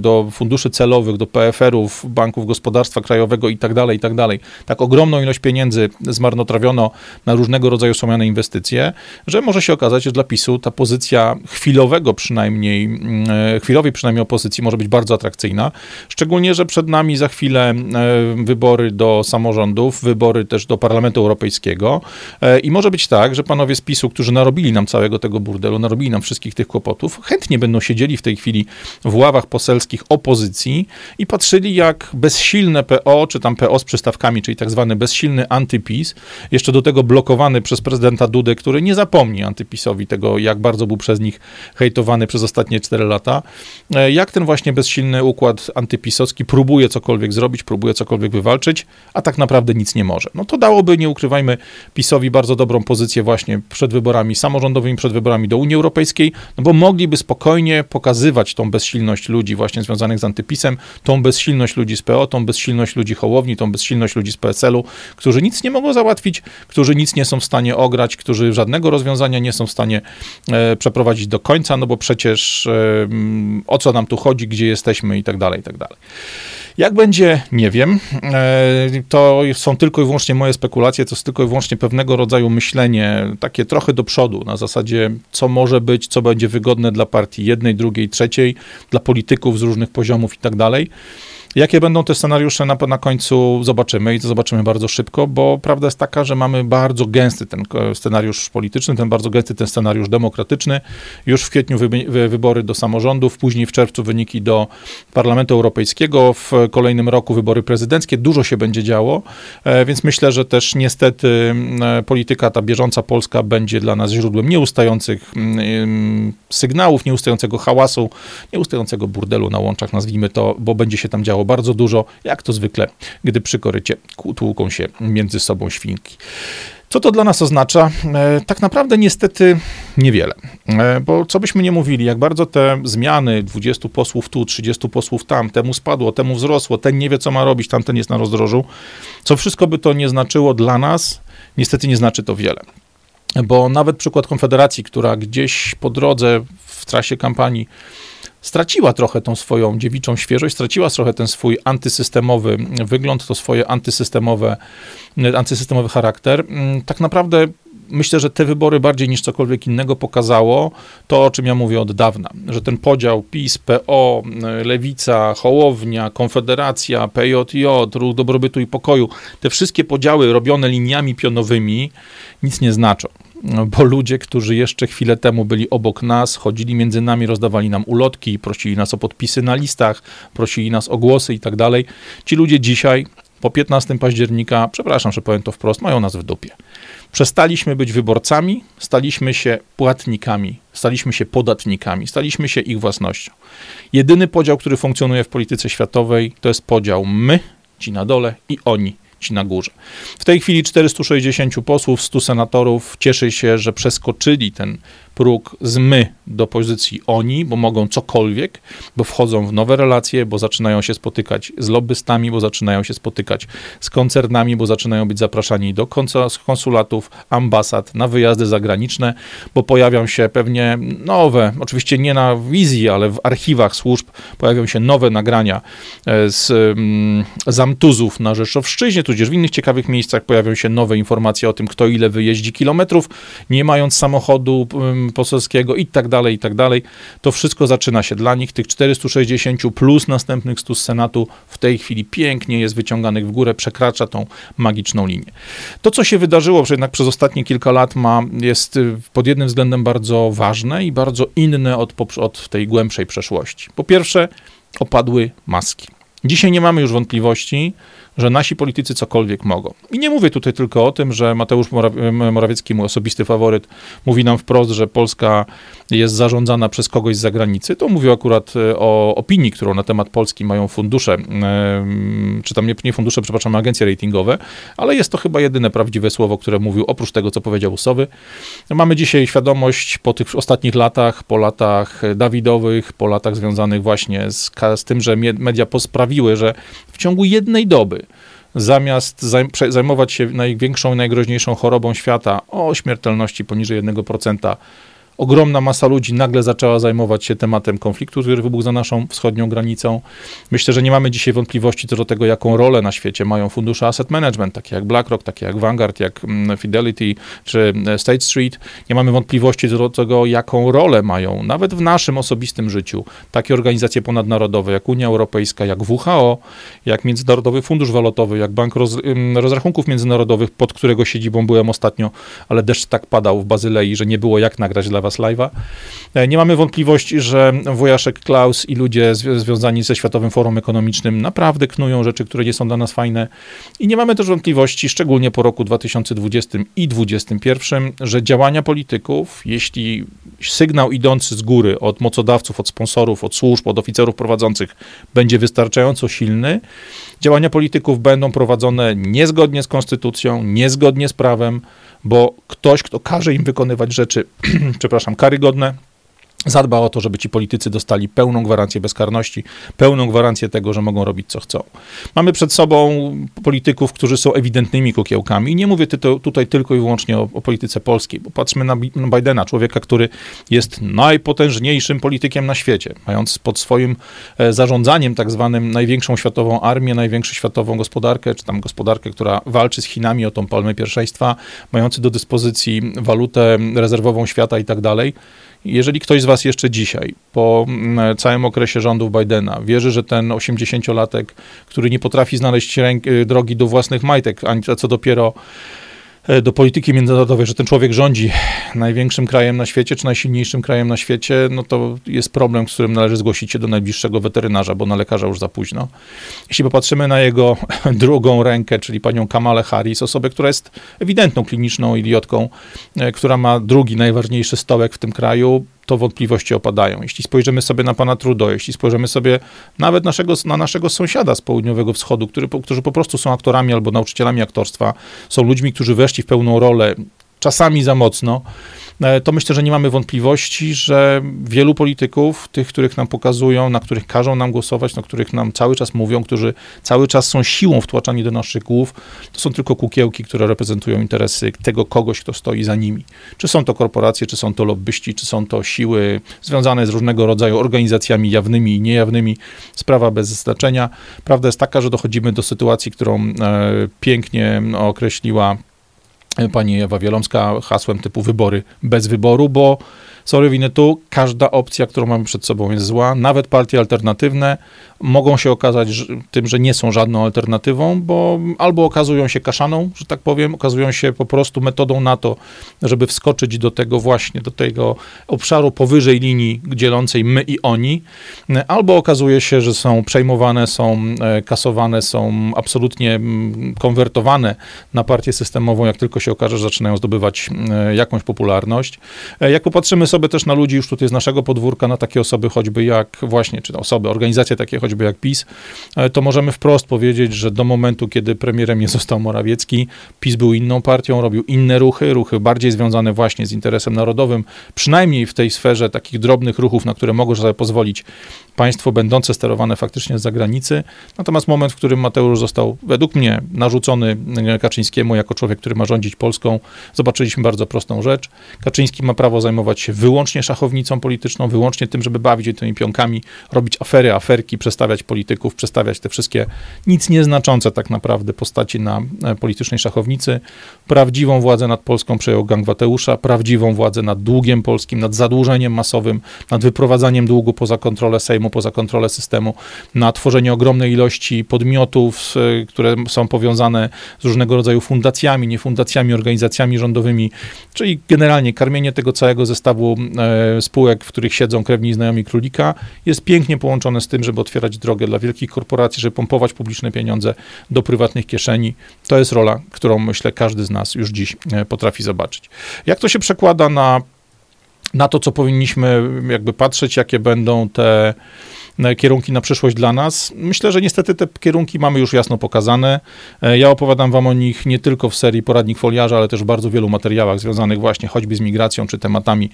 do funduszy celowych, do PFR-ów, banków gospodarstwa krajowego i tak dalej, i tak dalej, tak ogromną ilość pieniędzy zmarnotrawiono na różnego rodzaju słomiane inwestycje, że może się okazać, że dla PiSu ta pozycja chwilowego przynajmniej, mm, e, chwilowej przynajmniej opozycji może być bardzo atrakcyjna, szczególnie, że przed nami za chwilę e, wybory do samorządów, wybory też do Parlamentu Europejskiego. E, i może być tak, że panowie z PiSu, którzy narobili nam całego tego burdelu, narobili nam wszystkich tych kłopotów, chętnie będą siedzieli w tej chwili w ławach poselskich opozycji i patrzyli, jak bezsilne PO, czy tam PO z przystawkami, czyli tak zwany bezsilny antypis, jeszcze do tego blokowany przez prezydenta Dudę, który nie zapomni antypisowi tego, jak bardzo był przez nich hejtowany przez ostatnie 4 lata, e, jak ten właśnie bezsilny układ antypisowski próbuje cokolwiek zrobić, próbuje cokolwiek wywalczyć, a tak naprawdę nic nie może. No to dałoby, nie ukrywajmy, PiSowi bardzo dobrą pozycję właśnie przed wyborami samorządowymi, przed wyborami do Unii Europejskiej, no bo mogliby spokojnie pokazywać tą bezsilność ludzi właśnie związanych z antypisem, tą bezsilność ludzi z PO, tą bezsilność ludzi Hołowni, tą bezsilność ludzi z PSL-u, którzy nic nie mogą załatwić, którzy nic nie są w stanie ograć, którzy żadnego rozwiązania nie są w stanie e, przeprowadzić do końca, no bo przecież e, o co nam tu chodzi, gdzie jesteśmy i tak dalej, i tak dalej. Jak będzie, nie wiem. E, to są tylko i wyłącznie moje spekulacje, to jest tylko i wyłącznie pewnego rodzaju myślenie, takie trochę do przodu, na zasadzie, co może być, co będzie wygodne dla partii jednej, drugiej, trzeciej, dla polityków z różnych poziomów i tak dalej. Jakie będą te scenariusze na, na końcu zobaczymy i to zobaczymy bardzo szybko, bo prawda jest taka, że mamy bardzo gęsty ten scenariusz polityczny, ten bardzo gęsty ten scenariusz demokratyczny. Już w kwietniu wy, wybory do samorządów, później w czerwcu wyniki do Parlamentu Europejskiego, w kolejnym roku wybory prezydenckie. Dużo się będzie działo, e, więc myślę, że też niestety e, polityka ta bieżąca polska będzie dla nas źródłem nieustających sygnałów, nieustającego hałasu, nieustającego burdelu na łączach, nazwijmy to, bo będzie się tam działo bardzo dużo, jak to zwykle, gdy przy korycie tłuką się między sobą świnki. Co to dla nas oznacza? E, tak naprawdę niestety niewiele, e, bo co byśmy nie mówili, jak bardzo te zmiany 20 posłów tu, 30 posłów tam, temu spadło, temu wzrosło, ten nie wie co ma robić, tamten jest na rozdrożu, co wszystko by to nie znaczyło dla nas, niestety nie znaczy to wiele. Bo nawet przykład Konfederacji, która gdzieś po drodze w trasie kampanii straciła trochę tą swoją dziewiczą świeżość, straciła trochę ten swój antysystemowy wygląd, to swoje antysystemowe, antysystemowy charakter. Mm, tak naprawdę myślę, że te wybory bardziej niż cokolwiek innego pokazało to, o czym ja mówię od dawna, że ten podział PiS, PO, Lewica, Hołownia, Konfederacja, PJJ, Ruch Dobrobytu i Pokoju, te wszystkie podziały robione liniami pionowymi nic nie znaczą bo ludzie, którzy jeszcze chwilę temu byli obok nas, chodzili między nami, rozdawali nam ulotki, prosili nas o podpisy na listach, prosili nas o głosy i tak dalej, ci ludzie dzisiaj, po 15 października, przepraszam, że powiem to wprost, mają nas w dupie. Przestaliśmy być wyborcami, staliśmy się płatnikami, staliśmy się podatnikami, staliśmy się ich własnością. Jedyny podział, który funkcjonuje w polityce światowej, to jest podział my, ci na dole, i oni, ci na górze. W tej chwili 460 posłów, 100 senatorów cieszy się, że przeskoczyli ten próg z my do pozycji oni, bo mogą cokolwiek, bo wchodzą w nowe relacje, bo zaczynają się spotykać z lobbystami, bo zaczynają się spotykać z koncernami, bo zaczynają być zapraszani do konsulatów, ambasad, na wyjazdy zagraniczne, bo pojawią się pewnie nowe, oczywiście nie na wizji, ale w archiwach służb pojawią się nowe nagrania e, z um, zamtuzów na Rzeszowszczyźnie, tudzież w innych ciekawych miejscach pojawią się nowe informacje o tym, kto ile wyjeździ kilometrów, nie mając samochodu poselskiego i tak dalej, i tak dalej. To wszystko zaczyna się dla nich, tych 460 plus następnych 100 z Senatu w tej chwili pięknie jest wyciąganych w górę, przekracza tą magiczną linię. To, co się wydarzyło jednak przez ostatnie kilka lat ma, jest y, pod jednym względem bardzo ważne i bardzo inne od, od tej głębszej przeszłości. Po pierwsze, opadły maski. Dzisiaj nie mamy już wątpliwości, że nasi politycy cokolwiek mogą. I nie mówię tutaj tylko o tym, że Mateusz Morawiecki, mój osobisty faworyt, mówi nam wprost, że Polska jest zarządzana przez kogoś z zagranicy. To mówię akurat e, o opinii, którą na temat Polski mają fundusze, czy tam nie, nie fundusze, przepraszam, agencje ratingowe, ale jest to chyba jedyne prawdziwe słowo, które mówił, oprócz tego, co powiedział Usowy. Mamy dzisiaj świadomość po tych ostatnich latach, po latach Dawidowych, po latach związanych właśnie z, z tym, że media posprawiły, że w ciągu jednej doby zamiast zajmować się największą i najgroźniejszą chorobą świata o śmiertelności poniżej 1%, ogromna masa ludzi nagle zaczęła zajmować się tematem konfliktu, który wybuchł za naszą wschodnią granicą. Myślę, że nie mamy dzisiaj wątpliwości co do tego, jaką rolę na świecie mają fundusze asset management, takie jak BlackRock, takie jak Vanguard, jak mm, Fidelity czy e, State Street. Nie mamy wątpliwości co do tego, jaką rolę mają nawet w naszym osobistym życiu takie organizacje ponadnarodowe jak Unia Europejska, jak WHO, jak Międzynarodowy Fundusz Walutowy, jak Bank Roz, Rozrachunków Międzynarodowych, pod którego siedzibą byłem ostatnio, ale deszcz tak padał w Bazylei, że nie było jak nagrać dla was live'a. E, nie mamy wątpliwości, że Wojaszek Klaus i ludzie związani ze Światowym Forum Ekonomicznym naprawdę knują rzeczy, które nie są dla nas fajne. I nie mamy też wątpliwości, szczególnie po roku 2020 i 2021, że działania polityków, jeśli sygnał idący z góry od mocodawców, od sponsorów, od służb, od oficerów prowadzących będzie wystarczająco silny, działania polityków będą prowadzone niezgodnie z konstytucją, niezgodnie z prawem, bo ktoś, kto każe im wykonywać rzeczy, przepraszam, karygodne, zadba o to, żeby ci politycy dostali pełną gwarancję bezkarności, pełną gwarancję tego, że mogą robić co chcą. Mamy przed sobą polityków, którzy są ewidentnymi kukiełkami. I nie mówię tutaj tylko i wyłącznie o, o polityce polskiej, bo patrzmy na Bidena, człowieka, który jest najpotężniejszym politykiem na świecie, mając pod swoim e, zarządzaniem tak zwanym największą światową armię, największą światową gospodarkę, czy tam gospodarkę, która walczy z Chinami o tą palmę pierwszeństwa, mający do dyspozycji walutę rezerwową świata i tak dalej. Jeżeli ktoś z Was jeszcze dzisiaj, po mm, całym okresie rządów Bidena, wierzy, że ten 80-latek, który nie potrafi znaleźć ręki, drogi do własnych majtek, a co dopiero do polityki międzynarodowej, że ten człowiek rządzi największym krajem na świecie, czy najsilniejszym krajem na świecie, no to jest problem, z którym należy zgłosić się do najbliższego weterynarza, bo na lekarza już za późno. Jeśli popatrzymy na jego drugą rękę, czyli panią Kamalę Harris, osobę, która jest ewidentną kliniczną idiotką, e, która ma drugi najważniejszy stołek w tym kraju, to wątpliwości opadają. Jeśli spojrzymy sobie na pana Trudeau, jeśli spojrzymy sobie nawet naszego, na naszego sąsiada z południowego wschodu, który, którzy po prostu są aktorami albo nauczycielami aktorstwa, są ludźmi, którzy weszli w pełną rolę, czasami za mocno, E, to myślę, że nie mamy wątpliwości, że wielu polityków, tych, których nam pokazują, na których każą nam głosować, na których nam cały czas mówią, którzy cały czas są siłą wtłaczani do naszych głów, to są tylko kukiełki, które reprezentują interesy tego kogoś, kto stoi za nimi. Czy są to korporacje, czy są to lobbyści, czy są to siły związane z różnego rodzaju organizacjami jawnymi i niejawnymi, sprawa bez znaczenia. Prawda jest taka, że dochodzimy do sytuacji, którą e, pięknie określiła pani Ewa Wielomska hasłem typu wybory bez wyboru, bo sorry winetu, każda opcja, którą mamy przed sobą jest zła, nawet partie alternatywne mogą się okazać tym, że nie są żadną alternatywą, bo albo okazują się kaszaną, że tak powiem, okazują się po prostu metodą na to, żeby wskoczyć do tego właśnie, do tego obszaru powyżej linii dzielącej my i oni, albo okazuje się, że są przejmowane, są e, kasowane, są absolutnie konwertowane na partię systemową, jak tylko się okaże, że zaczynają zdobywać e, jakąś popularność. E, jak popatrzymy sobie też na ludzi już tutaj z naszego podwórka, na takie osoby choćby jak właśnie, czy osoby, organizacje takie choćby jak PiS, e, to możemy wprost powiedzieć, że do momentu, kiedy premierem nie został Morawiecki, PiS był inną partią, robił inne ruchy, ruchy bardziej związane właśnie z interesem narodowym, przynajmniej w tej sferze takich drobnych ruchów, na które mogą sobie pozwolić państwo będące sterowane faktycznie z zagranicy. Natomiast moment, w którym Mateusz został, według mnie, narzucony Kaczyńskiemu jako człowiek, który ma rządzić Polską, zobaczyliśmy bardzo prostą rzecz. Kaczyński ma prawo zajmować się wyłącznie szachownicą polityczną, wyłącznie tym, żeby bawić się tymi pionkami, robić afery, aferki, przestawiać polityków, przestawiać te wszystkie nic nieznaczące tak naprawdę postaci na e, politycznej szachownicy. Prawdziwą władzę nad Polską przejął gang Wateusza, prawdziwą władzę nad długiem polskim, nad zadłużeniem masowym, nad wyprowadzaniem długu poza kontrolę Sejmu, poza kontrolę systemu, na tworzenie ogromnej ilości podmiotów, e, które są powiązane z różnego rodzaju fundacjami, niefundacjami, organizacjami rządowymi, czyli generalnie karmienie tego całego zestawu e, spółek, w których siedzą krewni i znajomi królika, jest pięknie połączone z tym, żeby otwierać drogę dla wielkich korporacji, żeby pompować publiczne pieniądze do prywatnych kieszeni. To jest rola, którą myślę każdy z nas już dziś e, potrafi zobaczyć. Jak to się przekłada na, na to, co powinniśmy jakby patrzeć, jakie będą te kierunki na przyszłość dla nas. Myślę, że niestety te kierunki mamy już jasno pokazane. E, ja opowiadam wam o nich nie tylko w serii Poradnik Foliarza, ale też w bardzo wielu materiałach związanych właśnie choćby z migracją czy tematami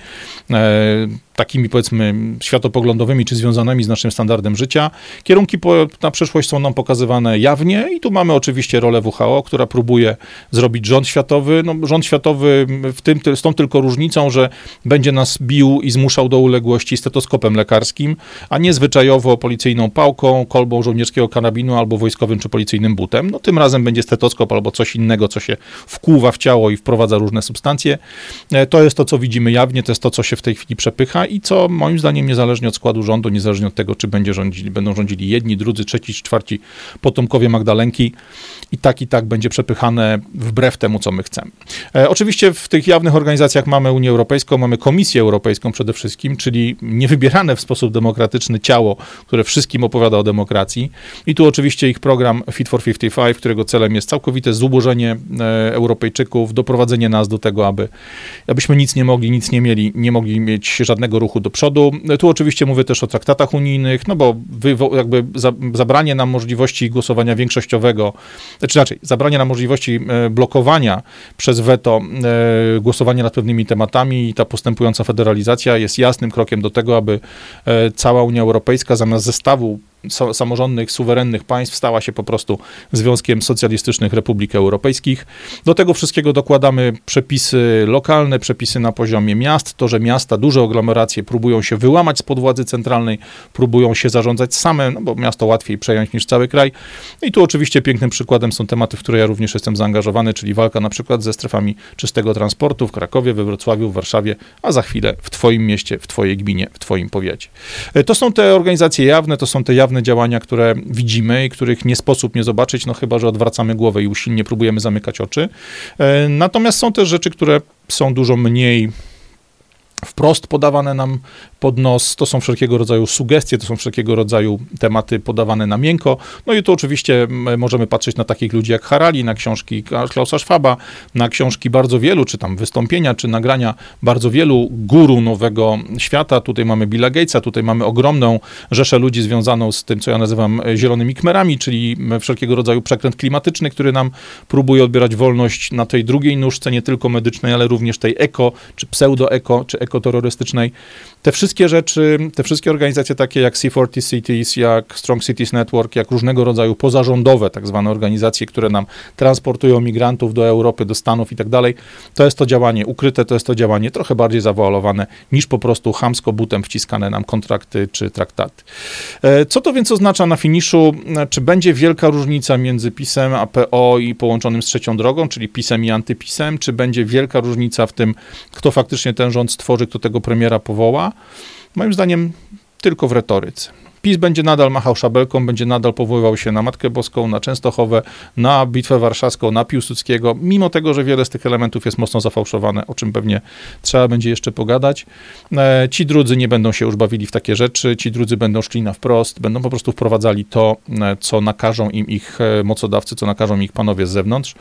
takimi powiedzmy światopoglądowymi czy związanymi z naszym standardem życia. Kierunki po, na przyszłość są nam pokazywane jawnie i tu mamy oczywiście rolę WHO, która próbuje zrobić rząd światowy. No, rząd światowy w tym, z tą tylko różnicą, że będzie nas bił i zmuszał do uległości stetoskopem lekarskim, a nie zwyczajowo policyjną pałką, kolbą żołnierskiego karabinu albo wojskowym czy policyjnym butem. No tym razem będzie stetoskop albo coś innego, co się wkłuwa w ciało i wprowadza różne substancje. E, to jest to, co widzimy jawnie, to jest to, co się w tej chwili przepycha i co moim zdaniem niezależnie od składu rządu, niezależnie od tego, czy będzie rządzili, będą rządzili jedni, drudzy, trzeci, czwarci potomkowie Magdalenki i tak i tak będzie przepychane wbrew temu, co my chcemy. E, oczywiście w tych jawnych organizacjach mamy Unię Europejską, mamy Komisję Europejską przede wszystkim, czyli niewybierane w sposób demokratyczny ciało, które wszystkim opowiada o demokracji. I tu oczywiście ich program Fit for 55, którego celem jest całkowite zubożenie e, Europejczyków, doprowadzenie nas do tego, aby, abyśmy nic nie mogli, nic nie mieli, nie mogli mieć żadnego ruchu do przodu. Tu oczywiście mówię też o traktatach unijnych, no bo jakby zabranie nam możliwości głosowania większościowego, czy raczej zabranie nam możliwości e, blokowania przez weto e, głosowania nad pewnymi tematami i ta postępująca federalizacja jest jasnym krokiem do tego, aby e, cała Unia Europejska zamiast zestawu samorządnych, suwerennych państw stała się po prostu Związkiem Socjalistycznych Republik Europejskich. Do tego wszystkiego dokładamy przepisy lokalne, przepisy na poziomie miast. To, że miasta, duże aglomeracje próbują się wyłamać spod władzy centralnej, próbują się zarządzać same, no bo miasto łatwiej przejąć niż cały kraj. I tu oczywiście pięknym przykładem są tematy, w które ja również jestem zaangażowany, czyli walka na przykład ze strefami czystego transportu w Krakowie, we Wrocławiu, w Warszawie, a za chwilę w Twoim mieście, w Twojej gminie, w Twoim powiecie. E, to są te organizacje jawne, to są te jawne działania, które widzimy i których nie sposób nie zobaczyć, no chyba, że odwracamy głowę i usilnie próbujemy zamykać oczy. E, natomiast są też rzeczy, które są dużo mniej wprost podawane nam pod nos, to są wszelkiego rodzaju sugestie, to są wszelkiego rodzaju tematy podawane na miękko. No i tu oczywiście możemy patrzeć na takich ludzi jak Harali, na książki Klausa Schwaba, na książki bardzo wielu, czy tam wystąpienia, czy nagrania bardzo wielu guru nowego świata. Tutaj mamy Billa Gatesa, tutaj mamy ogromną rzeszę ludzi związaną z tym, co ja nazywam e, zielonymi kmerami, czyli wszelkiego rodzaju przekręt klimatyczny, który nam próbuje odbierać wolność na tej drugiej nóżce, nie tylko medycznej, ale również tej eko, czy pseudo-eko, czy ekoterrorystycznej. Te wszystkie rzeczy, te wszystkie organizacje takie jak C40 Cities, jak Strong Cities Network, jak różnego rodzaju pozarządowe tak zwane organizacje, które nam transportują migrantów do Europy, do Stanów i tak dalej, to jest to działanie ukryte, to jest to działanie trochę bardziej zawoalowane niż po prostu chamsko butem wciskane nam kontrakty czy traktaty. E, co to więc oznacza na finiszu? Czy będzie wielka różnica między PiSem, APO i połączonym z trzecią drogą, czyli PiSem i antypisem? Czy będzie wielka różnica w tym, kto faktycznie ten rząd stworzy, kto tego premiera powoła? Moim zdaniem tylko w retoryce. PiS będzie nadal machał szabelką, będzie nadal powoływał się na Matkę Boską, na Częstochowę, na Bitwę Warszawską, na Piłsudskiego, mimo tego, że wiele z tych elementów jest mocno zafałszowane, o czym pewnie trzeba będzie jeszcze pogadać. E, ci drudzy nie będą się już bawili w takie rzeczy, ci drudzy będą szli na wprost, będą po prostu wprowadzali to, e, co nakażą im ich e, mocodawcy, co nakażą ich panowie z zewnątrz.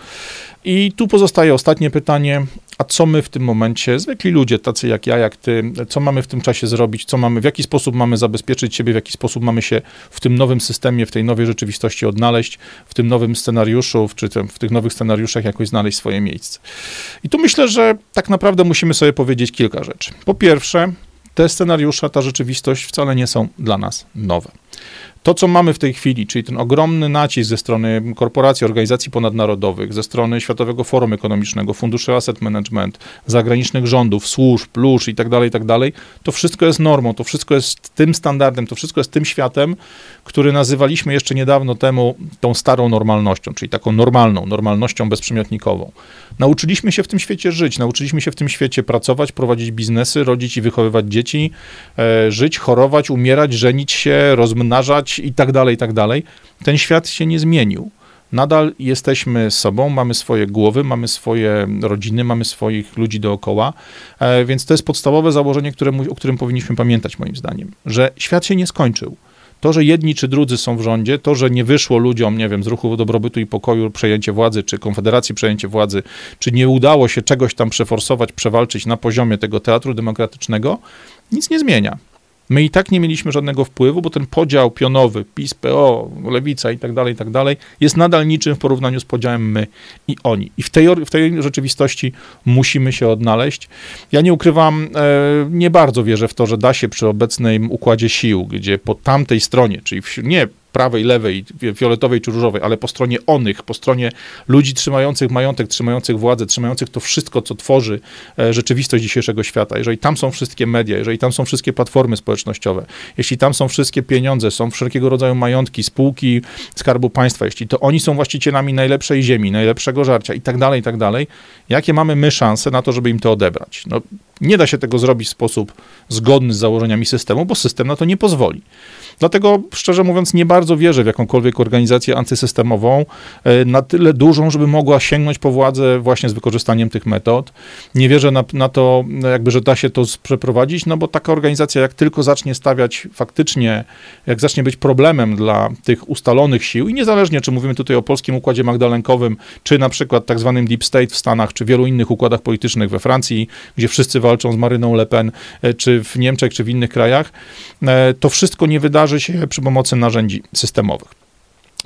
I tu pozostaje ostatnie pytanie, a co my w tym momencie, zwykli ludzie, tacy jak ja, jak ty, co mamy w tym czasie zrobić, co mamy, w jaki sposób mamy zabezpieczyć siebie, w jaki sposób mamy się w tym nowym systemie, w tej nowej rzeczywistości odnaleźć, w tym nowym scenariuszu, czy w tych nowych scenariuszach jakoś znaleźć swoje miejsce. I tu myślę, że tak naprawdę musimy sobie powiedzieć kilka rzeczy. Po pierwsze, te scenariusze, ta rzeczywistość wcale nie są dla nas nowe. To, co mamy w tej chwili, czyli ten ogromny nacisk ze strony korporacji, organizacji ponadnarodowych, ze strony Światowego Forum Ekonomicznego, Funduszy Asset Management, zagranicznych rządów, służb, lóż i tak dalej, i tak dalej, to wszystko jest normą, to wszystko jest tym standardem, to wszystko jest tym światem, który nazywaliśmy jeszcze niedawno temu tą starą normalnością, czyli taką normalną, normalnością bezprzymiotnikową. Nauczyliśmy się w tym świecie żyć, nauczyliśmy się w tym świecie pracować, prowadzić biznesy, rodzić i wychowywać dzieci, e, żyć, chorować, umierać, żenić się, rozmnażać i tak dalej, i tak dalej. Ten świat się nie zmienił. Nadal jesteśmy sobą, mamy swoje głowy, mamy swoje rodziny, mamy swoich ludzi dookoła, e, więc to jest podstawowe założenie, o którym powinniśmy pamiętać, moim zdaniem, że świat się nie skończył. To, że jedni czy drudzy są w rządzie, to, że nie wyszło ludziom, nie wiem, z ruchu dobrobytu i pokoju przejęcie władzy, czy Konfederacji przejęcie władzy, czy nie udało się czegoś tam przeforsować, przewalczyć na poziomie tego teatru demokratycznego, nic nie zmienia. My i tak nie mieliśmy żadnego wpływu, bo ten podział pionowy, PiS, PO, Lewica i tak dalej, i tak dalej, jest nadal niczym w porównaniu z podziałem my i oni. I w tej, w tej rzeczywistości musimy się odnaleźć. Ja nie ukrywam, e, nie bardzo wierzę w to, że da się przy obecnym układzie sił, gdzie po tamtej stronie, czyli w, nie prawej, lewej, fioletowej czy różowej, ale po stronie onych, po stronie ludzi trzymających majątek, trzymających władzę, trzymających to wszystko, co tworzy e, rzeczywistość dzisiejszego świata. Jeżeli tam są wszystkie media, jeżeli tam są wszystkie platformy społecznościowe, jeśli tam są wszystkie pieniądze, są wszelkiego rodzaju majątki, spółki Skarbu Państwa, jeśli to oni są właścicielami najlepszej ziemi, najlepszego żarcia i tak dalej, i tak dalej, jakie mamy my szanse na to, żeby im to odebrać? No, nie da się tego zrobić w sposób zgodny z założeniami systemu, bo system na to nie pozwoli. Dlatego, szczerze mówiąc, nie bardzo wierzę w jakąkolwiek organizację antysystemową, e, na tyle dużą, żeby mogła sięgnąć po władzę właśnie z wykorzystaniem tych metod. Nie wierzę na, na to, jakby, że da się to przeprowadzić, no bo taka organizacja, jak tylko zacznie stawiać faktycznie, jak zacznie być problemem dla tych ustalonych sił, i niezależnie, czy mówimy tutaj o polskim układzie magdalenkowym, czy na przykład tak zwanym Deep State w Stanach, czy wielu innych układach politycznych we Francji, gdzie wszyscy walczą z Maryną Le Pen, e, czy w Niemczech, czy w innych krajach, e, to wszystko nie wydarzy się przy pomocy narzędzi systemowych.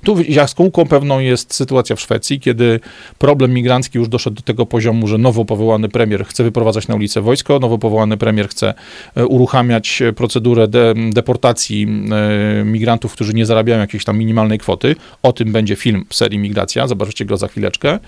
Tu jaskółką pewną jest sytuacja w Szwecji, kiedy problem migrancki już doszedł do tego poziomu, że nowo powołany premier chce wyprowadzać na ulicę wojsko, nowo powołany premier chce e, uruchamiać procedurę de deportacji e, migrantów, którzy nie zarabiają jakiejś tam minimalnej kwoty. O tym będzie film w serii Migracja, zobaczycie go za chwileczkę.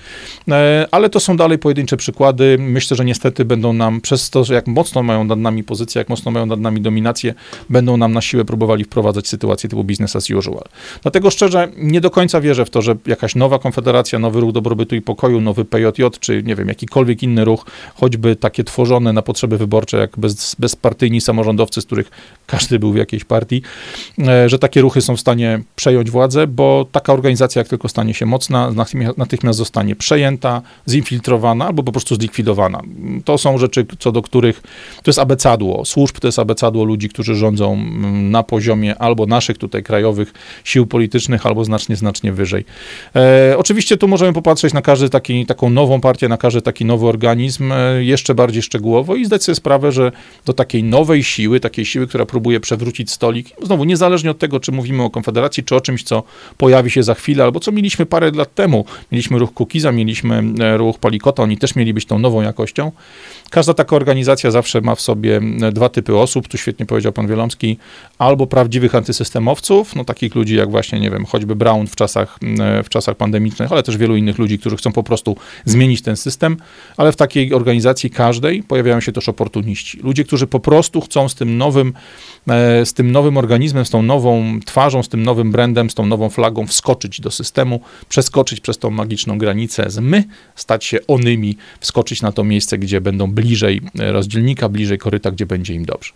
E, ale to są dalej pojedyncze przykłady. Myślę, że niestety będą nam, przez to, jak mocno mają nad nami pozycję, jak mocno mają nad nami dominację, będą nam na siłę próbowali wprowadzać sytuację typu business as usual. Dlatego szczerze, nie do końca wierzę w to, że jakaś nowa konfederacja, nowy ruch dobrobytu i pokoju, nowy PJJ, czy nie wiem, jakikolwiek inny ruch, choćby takie tworzone na potrzeby wyborcze, jak bez, bezpartyjni samorządowcy, z których każdy był w jakiejś partii, e, że takie ruchy są w stanie przejąć władzę, bo taka organizacja, jak tylko stanie się mocna, natychmiast zostanie przejęta, zinfiltrowana albo po prostu zlikwidowana. To są rzeczy, co do których to jest abecadło służb, to jest abecadło ludzi, którzy rządzą mm, na poziomie albo naszych tutaj krajowych sił politycznych, albo znacznie, znacznie wyżej. E, oczywiście tu możemy popatrzeć na każdy taki, taką nową partię, na każdy taki nowy organizm e, jeszcze bardziej szczegółowo i zdać sobie sprawę, że do takiej nowej siły, takiej siły, która próbuje przewrócić stolik, znowu niezależnie od tego, czy mówimy o Konfederacji, czy o czymś, co pojawi się za chwilę, albo co mieliśmy parę lat temu. Mieliśmy ruch Kukiza, mieliśmy e, ruch Palikota, oni też mieli być tą nową jakością. Każda taka organizacja zawsze ma w sobie dwa typy osób, tu świetnie powiedział pan Wielomski, albo prawdziwych antysystemowców, no takich ludzi jak właśnie, nie wiem, choćby Brown w czasach, e, w czasach pandemicznych, ale też wielu innych ludzi, którzy chcą po prostu zmienić ten system, ale w takiej organizacji każdej pojawiają się też oportuniści. Ludzie, którzy po prostu chcą z tym nowym, e, z tym nowym organizmem, z tą nową twarzą, z tym nowym brandem, z tą nową flagą wskoczyć do systemu, przeskoczyć przez tą magiczną granicę z my, stać się onymi, wskoczyć na to miejsce, gdzie będą bliżej e, rozdzielnika, bliżej koryta, gdzie będzie im dobrze.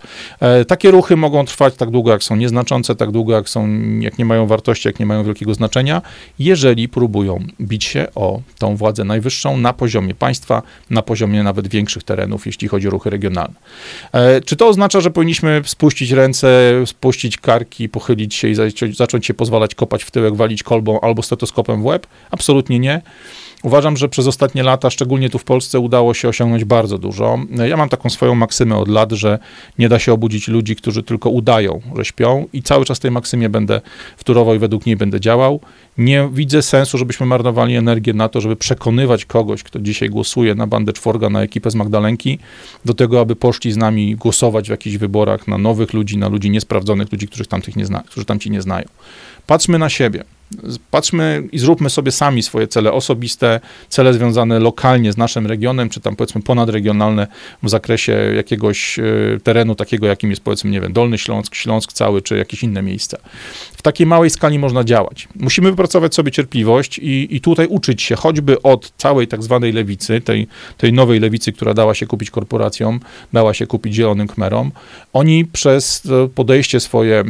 Takie ruchy mogą trwać tak długo, jak są nieznaczące, tak długo, jak są, jak nie mają wartości, jak nie mają wielkiego znaczenia, jeżeli próbują bić się o tą władzę najwyższą na poziomie państwa, na poziomie nawet większych terenów, jeśli chodzi o ruchy regionalne. E, czy to oznacza, że powinniśmy spuścić ręce, spuścić karki, pochylić się i zacząć się pozwalać kopać w tyłek, walić kolbą albo stetoskopem w łeb? Absolutnie nie. Uważam, że przez ostatnie lata, szczególnie tu w Polsce, udało się osiągnąć bardzo dużo. Ja mam taką swoją maksymę od lat, że nie da się obudzić ludzi, którzy tylko udają, że śpią, i cały czas tej maksymie będę wtórował i według niej będę działał. Nie widzę sensu, żebyśmy marnowali energię na to, żeby przekonywać kogoś, kto dzisiaj głosuje na bandę czworga, na ekipę z Magdalenki, do tego, aby poszli z nami głosować w jakichś wyborach na nowych ludzi, na ludzi niesprawdzonych, ludzi, których tamtych nie zna, którzy tamci nie znają. Patrzmy na siebie. Patrzmy i zróbmy sobie sami swoje cele osobiste, cele związane lokalnie z naszym regionem, czy tam powiedzmy ponadregionalne w zakresie jakiegoś e, terenu takiego, jakim jest powiedzmy, nie wiem, Dolny Śląsk, Śląsk cały, czy jakieś inne miejsca. W takiej małej skali można działać. Musimy wypracować sobie cierpliwość i, i tutaj uczyć się choćby od całej tak zwanej lewicy, tej, tej nowej lewicy, która dała się kupić korporacjom, dała się kupić zielonym kmerom. Oni przez podejście swoje, e,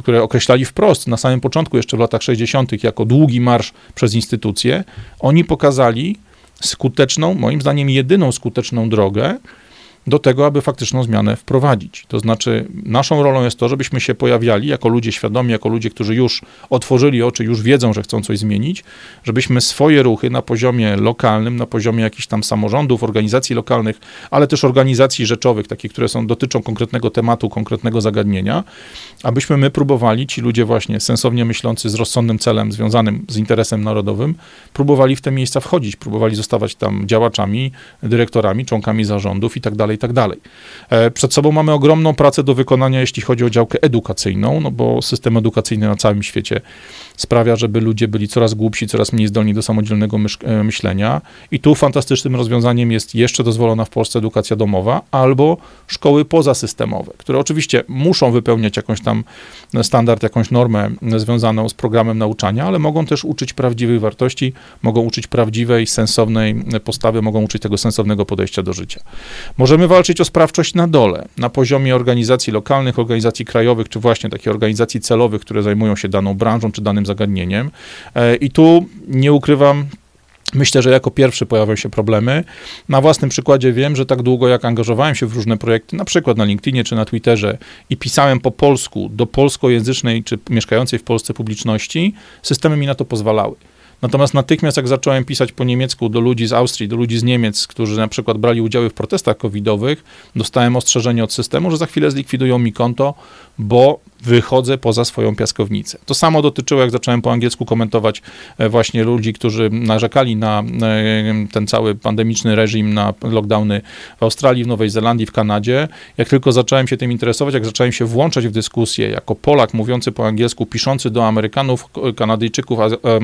które określali wprost na samym początku, jeszcze w latach 60. jako długi marsz przez instytucje, oni pokazali skuteczną, moim zdaniem jedyną skuteczną drogę do tego, aby faktyczną zmianę wprowadzić. To znaczy, naszą rolą jest to, żebyśmy się pojawiali jako ludzie świadomi, jako ludzie, którzy już otworzyli oczy, już wiedzą, że chcą coś zmienić, żebyśmy swoje ruchy na poziomie lokalnym, na poziomie jakichś tam samorządów, organizacji lokalnych, ale też organizacji rzeczowych, takich, które są, dotyczą konkretnego tematu, konkretnego zagadnienia, abyśmy my próbowali, ci ludzie właśnie sensownie myślący z rozsądnym celem związanym z interesem narodowym, próbowali w te miejsca wchodzić, próbowali zostawać tam działaczami, dyrektorami, członkami zarządów i tak dalej, i tak dalej. E, przed sobą mamy ogromną pracę do wykonania, jeśli chodzi o działkę edukacyjną, no bo system edukacyjny na całym świecie sprawia, żeby ludzie byli coraz głupsi, coraz mniej zdolni do samodzielnego e, myślenia. I tu fantastycznym rozwiązaniem jest jeszcze dozwolona w Polsce edukacja domowa albo szkoły pozasystemowe, które oczywiście muszą wypełniać jakąś tam standard, jakąś normę związaną z programem nauczania, ale mogą też uczyć prawdziwych wartości, mogą uczyć prawdziwej, sensownej postawy, mogą uczyć tego sensownego podejścia do życia. Możemy walczyć o sprawczość na dole, na poziomie organizacji lokalnych, organizacji krajowych, czy właśnie takich organizacji celowych, które zajmują się daną branżą, czy danym zagadnieniem. E, I tu nie ukrywam, Myślę, że jako pierwszy pojawią się problemy. Na własnym przykładzie wiem, że tak długo jak angażowałem się w różne projekty, na przykład na LinkedInie czy na Twitterze i pisałem po polsku do polskojęzycznej czy mieszkającej w Polsce publiczności, systemy mi na to pozwalały. Natomiast natychmiast jak zacząłem pisać po niemiecku do ludzi z Austrii, do ludzi z Niemiec, którzy na przykład brali udział w protestach covidowych, dostałem ostrzeżenie od systemu, że za chwilę zlikwidują mi konto, bo wychodzę poza swoją piaskownicę. To samo dotyczyło, jak zacząłem po angielsku komentować e, właśnie ludzi, którzy narzekali na e, ten cały pandemiczny reżim, na lockdowny w Australii, w Nowej Zelandii, w Kanadzie. Jak tylko zacząłem się tym interesować, jak zacząłem się włączać w dyskusję jako Polak mówiący po angielsku, piszący do Amerykanów, Kanadyjczyków,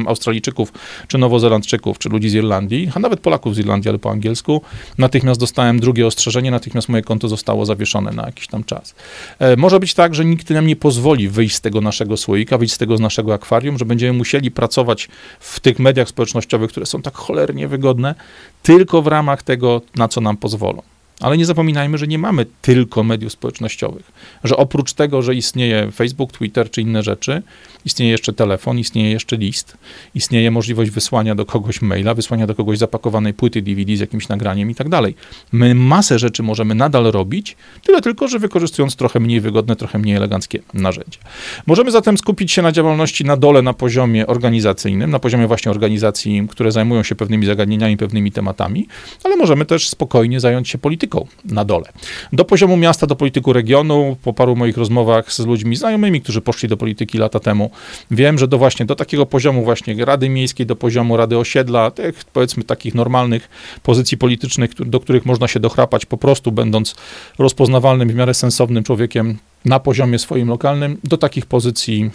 Australijczyków, czy Nowozelandczyków, czy ludzi z Irlandii, a nawet Polaków z Irlandii, ale po angielsku, natychmiast dostałem drugie ostrzeżenie, natychmiast moje konto zostało zawieszone na jakiś tam czas. E, może być tak, że nikt nam nie pozwoli wyjść z tego naszego słoika, wyjść z tego z naszego akwarium, że będziemy musieli pracować w tych mediach społecznościowych, które są tak cholernie wygodne, tylko w ramach tego, na co nam pozwolą. Ale nie zapominajmy, że nie mamy tylko mediów społecznościowych. Że oprócz tego, że istnieje Facebook, Twitter czy inne rzeczy, istnieje jeszcze telefon, istnieje jeszcze list, istnieje możliwość wysłania do kogoś maila, wysłania do kogoś zapakowanej płyty DVD z jakimś nagraniem i tak dalej. My masę rzeczy możemy nadal robić, tyle tylko, że wykorzystując trochę mniej wygodne, trochę mniej eleganckie narzędzia. Możemy zatem skupić się na działalności na dole, na poziomie organizacyjnym, na poziomie właśnie organizacji, które zajmują się pewnymi zagadnieniami, pewnymi tematami, ale możemy też spokojnie zająć się polityką na dole. Do poziomu miasta, do polityku regionu, po paru moich rozmowach z ludźmi znajomymi, którzy poszli do polityki lata temu, Wiem, że do właśnie do takiego poziomu właśnie Rady Miejskiej, do poziomu Rady Osiedla, tych powiedzmy takich normalnych pozycji politycznych, do których można się dochrapać po prostu będąc rozpoznawalnym, w miarę sensownym człowiekiem na poziomie swoim lokalnym, do takich pozycji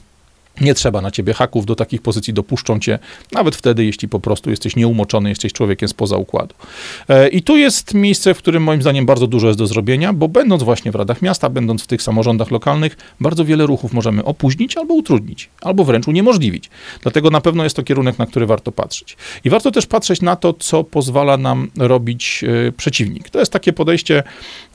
nie trzeba na ciebie haków, do takich pozycji dopuszczą cię, nawet wtedy, jeśli po prostu jesteś nieumoczony, jesteś człowiekiem spoza układu. E, I tu jest miejsce, w którym moim zdaniem bardzo dużo jest do zrobienia, bo będąc właśnie w radach miasta, będąc w tych samorządach lokalnych, bardzo wiele ruchów możemy opóźnić albo utrudnić, albo wręcz uniemożliwić. Dlatego na pewno jest to kierunek, na który warto patrzeć. I warto też patrzeć na to, co pozwala nam robić e, przeciwnik. To jest takie podejście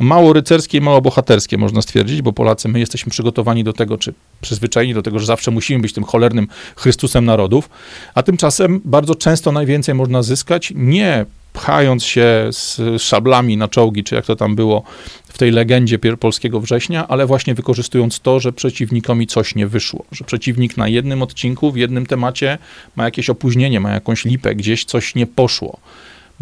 mało rycerskie i mało bohaterskie, można stwierdzić, bo Polacy, my jesteśmy przygotowani do tego, czy przyzwyczajeni do tego, że zawsze musimy być tym cholernym Chrystusem narodów, a tymczasem bardzo często najwięcej można zyskać nie pchając się z szablami na czołgi, czy jak to tam było w tej legendzie polskiego września, ale właśnie wykorzystując to, że przeciwnikowi coś nie wyszło, że przeciwnik na jednym odcinku, w jednym temacie ma jakieś opóźnienie, ma jakąś lipę, gdzieś coś nie poszło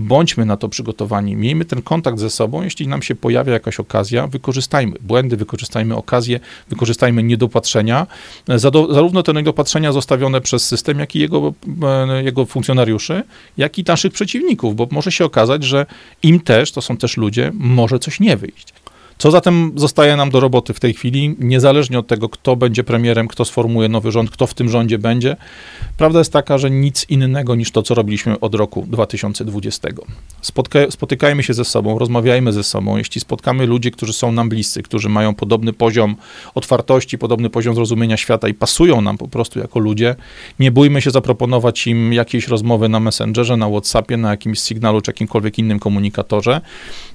bądźmy na to przygotowani, miejmy ten kontakt ze sobą, jeśli nam się pojawia jakaś okazja, wykorzystajmy. Błędy, wykorzystajmy okazję, wykorzystajmy niedopatrzenia, zarówno te niedopatrzenia zostawione przez system, jak i jego, e, jego funkcjonariuszy, jak i naszych przeciwników, bo może się okazać, że im też, to są też ludzie, może coś nie wyjść. Co zatem zostaje nam do roboty w tej chwili, niezależnie od tego, kto będzie premierem, kto sformułuje nowy rząd, kto w tym rządzie będzie? Prawda jest taka, że nic innego niż to, co robiliśmy od roku 2020. Spotka spotykajmy się ze sobą, rozmawiajmy ze sobą. Jeśli spotkamy ludzi, którzy są nam bliscy, którzy mają podobny poziom otwartości, podobny poziom zrozumienia świata i pasują nam po prostu jako ludzie, nie bójmy się zaproponować im jakiejś rozmowy na Messengerze, na WhatsAppie, na jakimś sygnalu czy jakimkolwiek innym komunikatorze.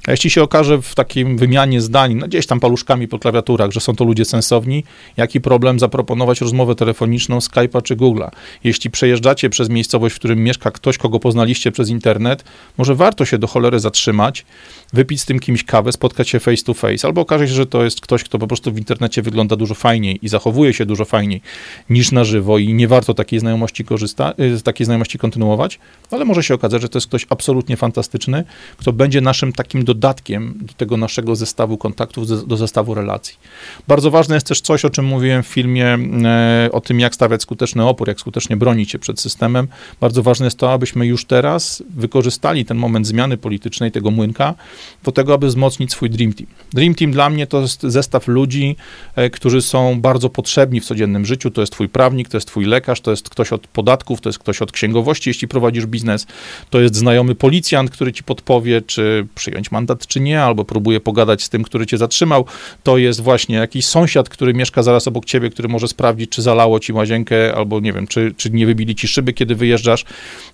A jeśli się okaże w takim wymianie zdań, no gdzieś tam paluszkami po klawiaturach, że są to ludzie sensowni, jaki problem zaproponować rozmowę telefoniczną Skype'a czy Google'a. Jeśli przejeżdżacie przez miejscowość, w którym mieszka ktoś, kogo poznaliście przez internet, może warto się do cholery zatrzymać, wypić z tym kimś kawę, spotkać się face to face, albo okaże się, że to jest ktoś, kto po prostu w internecie wygląda dużo fajniej i zachowuje się dużo fajniej niż na żywo i nie warto takiej znajomości korzysta, y, takiej znajomości kontynuować, ale może się okazać, że to jest ktoś absolutnie fantastyczny, kto będzie naszym takim dodatkiem do tego naszego zestawu kontaktów, do zestawu relacji. Bardzo ważne jest też coś, o czym mówiłem w filmie, e, o tym, jak stawiać skuteczny opór, jak skutecznie bronić się przed systemem. Bardzo ważne jest to, abyśmy już teraz wykorzystali ten moment zmiany politycznej, tego młynka, do tego, aby wzmocnić swój Dream Team. Dream Team dla mnie to jest zestaw ludzi, e, którzy są bardzo potrzebni w codziennym życiu. To jest twój prawnik, to jest twój lekarz, to jest ktoś od podatków, to jest ktoś od księgowości, jeśli prowadzisz biznes, to jest znajomy policjant, który ci podpowie, czy przyjąć mandat, czy nie, albo próbuje pogadać z tym, który cię zatrzymał. To jest właśnie jakiś sąsiad, który mieszka zaraz obok ciebie, który może sprawdzić, czy zalało ci łazienkę, albo nie wiem, czy, czy nie wybili ci szyby, kiedy wyjeżdżasz.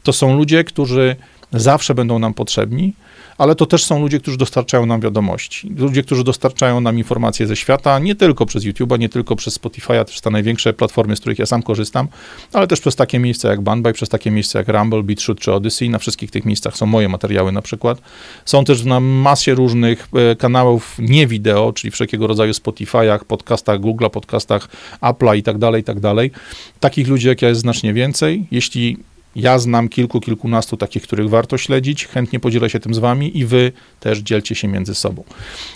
To są ludzie, którzy zawsze będą nam potrzebni ale to też są ludzie, którzy dostarczają nam wiadomości. Ludzie, którzy dostarczają nam informacje ze świata, nie tylko przez YouTube'a, nie tylko przez Spotify'a, też te największe platformy, z których ja sam korzystam, ale też przez takie miejsca jak Bandby, przez takie miejsca jak Rumble, BitShoot czy Odyssey. Na wszystkich tych miejscach są moje materiały na przykład. Są też na masie różnych e, kanałów nie wideo, czyli wszelkiego rodzaju Spotify'ach, podcastach Google'a, podcastach Apple'a i tak dalej, i tak dalej. Takich ludzi jak ja jest znacznie więcej. Jeśli ja znam kilku, kilkunastu takich, których warto śledzić. Chętnie podzielę się tym z wami i wy też dzielcie się między sobą.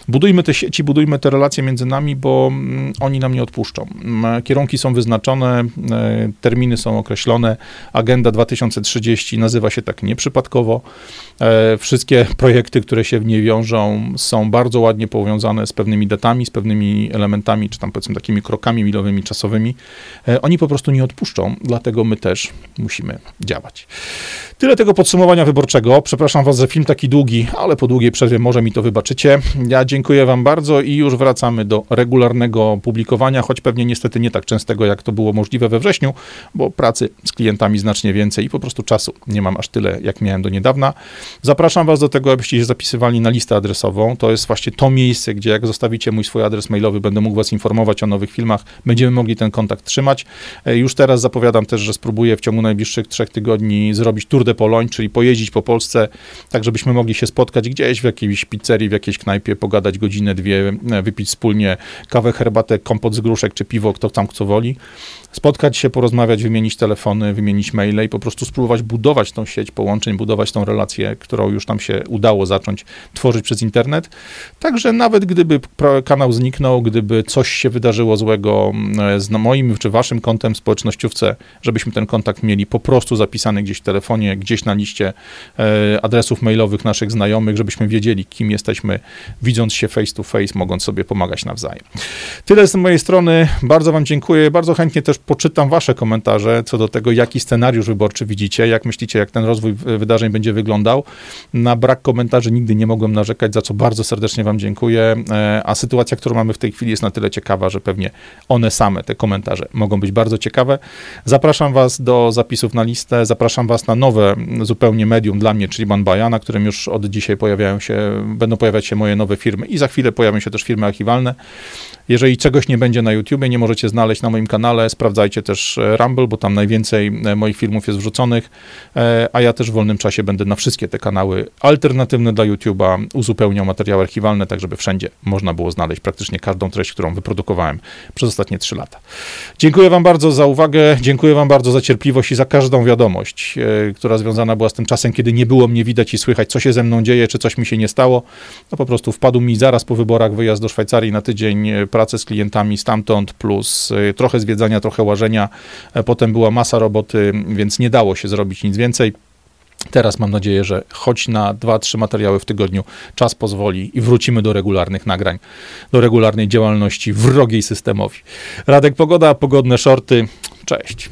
Budujmy te sieci, budujmy te relacje między nami, bo mm, oni nam nie odpuszczą. Mm, kierunki są wyznaczone, e, terminy są określone. Agenda 2030 nazywa się tak nieprzypadkowo. E, wszystkie projekty, które się w niej wiążą, są bardzo ładnie powiązane z pewnymi datami, z pewnymi elementami, czy tam powiedzmy takimi krokami milowymi, czasowymi. E, oni po prostu nie odpuszczą, dlatego my też musimy działać. Tyle tego podsumowania wyborczego. Przepraszam Was za film taki długi, ale po długiej przerwie może mi to wybaczycie. Ja dziękuję Wam bardzo i już wracamy do regularnego publikowania, choć pewnie niestety nie tak częstego, jak to było możliwe we wrześniu, bo pracy z klientami znacznie więcej i po prostu czasu nie mam aż tyle, jak miałem do niedawna. Zapraszam Was do tego, abyście się zapisywali na listę adresową. To jest właśnie to miejsce, gdzie jak zostawicie mój swój adres mailowy, będę mógł Was informować o nowych filmach. Będziemy mogli ten kontakt trzymać. E, już teraz zapowiadam też, że spróbuję w ciągu najbliższych trzech tygodni zrobić tour de Pologne, czyli pojeździć po Polsce, tak żebyśmy mogli się spotkać gdzieś w jakiejś pizzerii, w jakiejś knajpie, pogadać godzinę, dwie, e, wypić wspólnie kawę, herbatę, kompot z gruszek czy piwo, kto tam co woli spotkać się, porozmawiać, wymienić telefony, wymienić maile i po prostu spróbować budować tą sieć połączeń, budować tą relację, którą już tam się udało zacząć tworzyć przez internet. Także nawet gdyby kanał zniknął, gdyby coś się wydarzyło złego mm, z moim czy waszym kontem społecznościówce, żebyśmy ten kontakt mieli po prostu zapisany gdzieś w telefonie, gdzieś na liście e, adresów mailowych naszych znajomych, żebyśmy wiedzieli, kim jesteśmy, widząc się face to face, mogąc sobie pomagać nawzajem. Tyle z mojej strony. Bardzo wam dziękuję. Bardzo chętnie też poczytam wasze komentarze co do tego, jaki scenariusz wyborczy widzicie, jak myślicie, jak ten rozwój wydarzeń będzie wyglądał. Na brak komentarzy nigdy nie mogłem narzekać, za co bardzo serdecznie wam dziękuję, e, a sytuacja, którą mamy w tej chwili jest na tyle ciekawa, że pewnie one same, te komentarze mogą być bardzo ciekawe. Zapraszam was do zapisów na listę, zapraszam was na nowe zupełnie medium dla mnie, czyli Banbaja, na którym już od dzisiaj pojawiają się, będą pojawiać się moje nowe firmy i za chwilę pojawią się też firmy archiwalne. Jeżeli czegoś nie będzie na YouTubie, nie możecie znaleźć na moim kanale, sprawdzajcie też e, Rumble, bo tam najwięcej e, moich filmów jest wrzuconych, e, a ja też w wolnym czasie będę na wszystkie te kanały alternatywne dla YouTube'a uzupełniał materiały archiwalne, tak żeby wszędzie można było znaleźć praktycznie każdą treść, którą wyprodukowałem przez ostatnie trzy lata. Dziękuję Wam bardzo za uwagę, dziękuję Wam bardzo za cierpliwość i za każdą wiadomość, która związana była z tym czasem, kiedy nie było mnie widać i słychać, co się ze mną dzieje, czy coś mi się nie stało. No po prostu wpadł mi zaraz po wyborach wyjazd do Szwajcarii na tydzień pracę z klientami stamtąd, plus y, trochę zwiedzania, trochę łażenia. E, potem była masa roboty, więc nie dało się zrobić nic więcej. Teraz mam nadzieję, że choć na dwa, trzy materiały w tygodniu czas pozwoli i wrócimy do regularnych nagrań, do regularnej działalności wrogiej systemowi. Radek Pogoda, pogodne shorty. Cześć.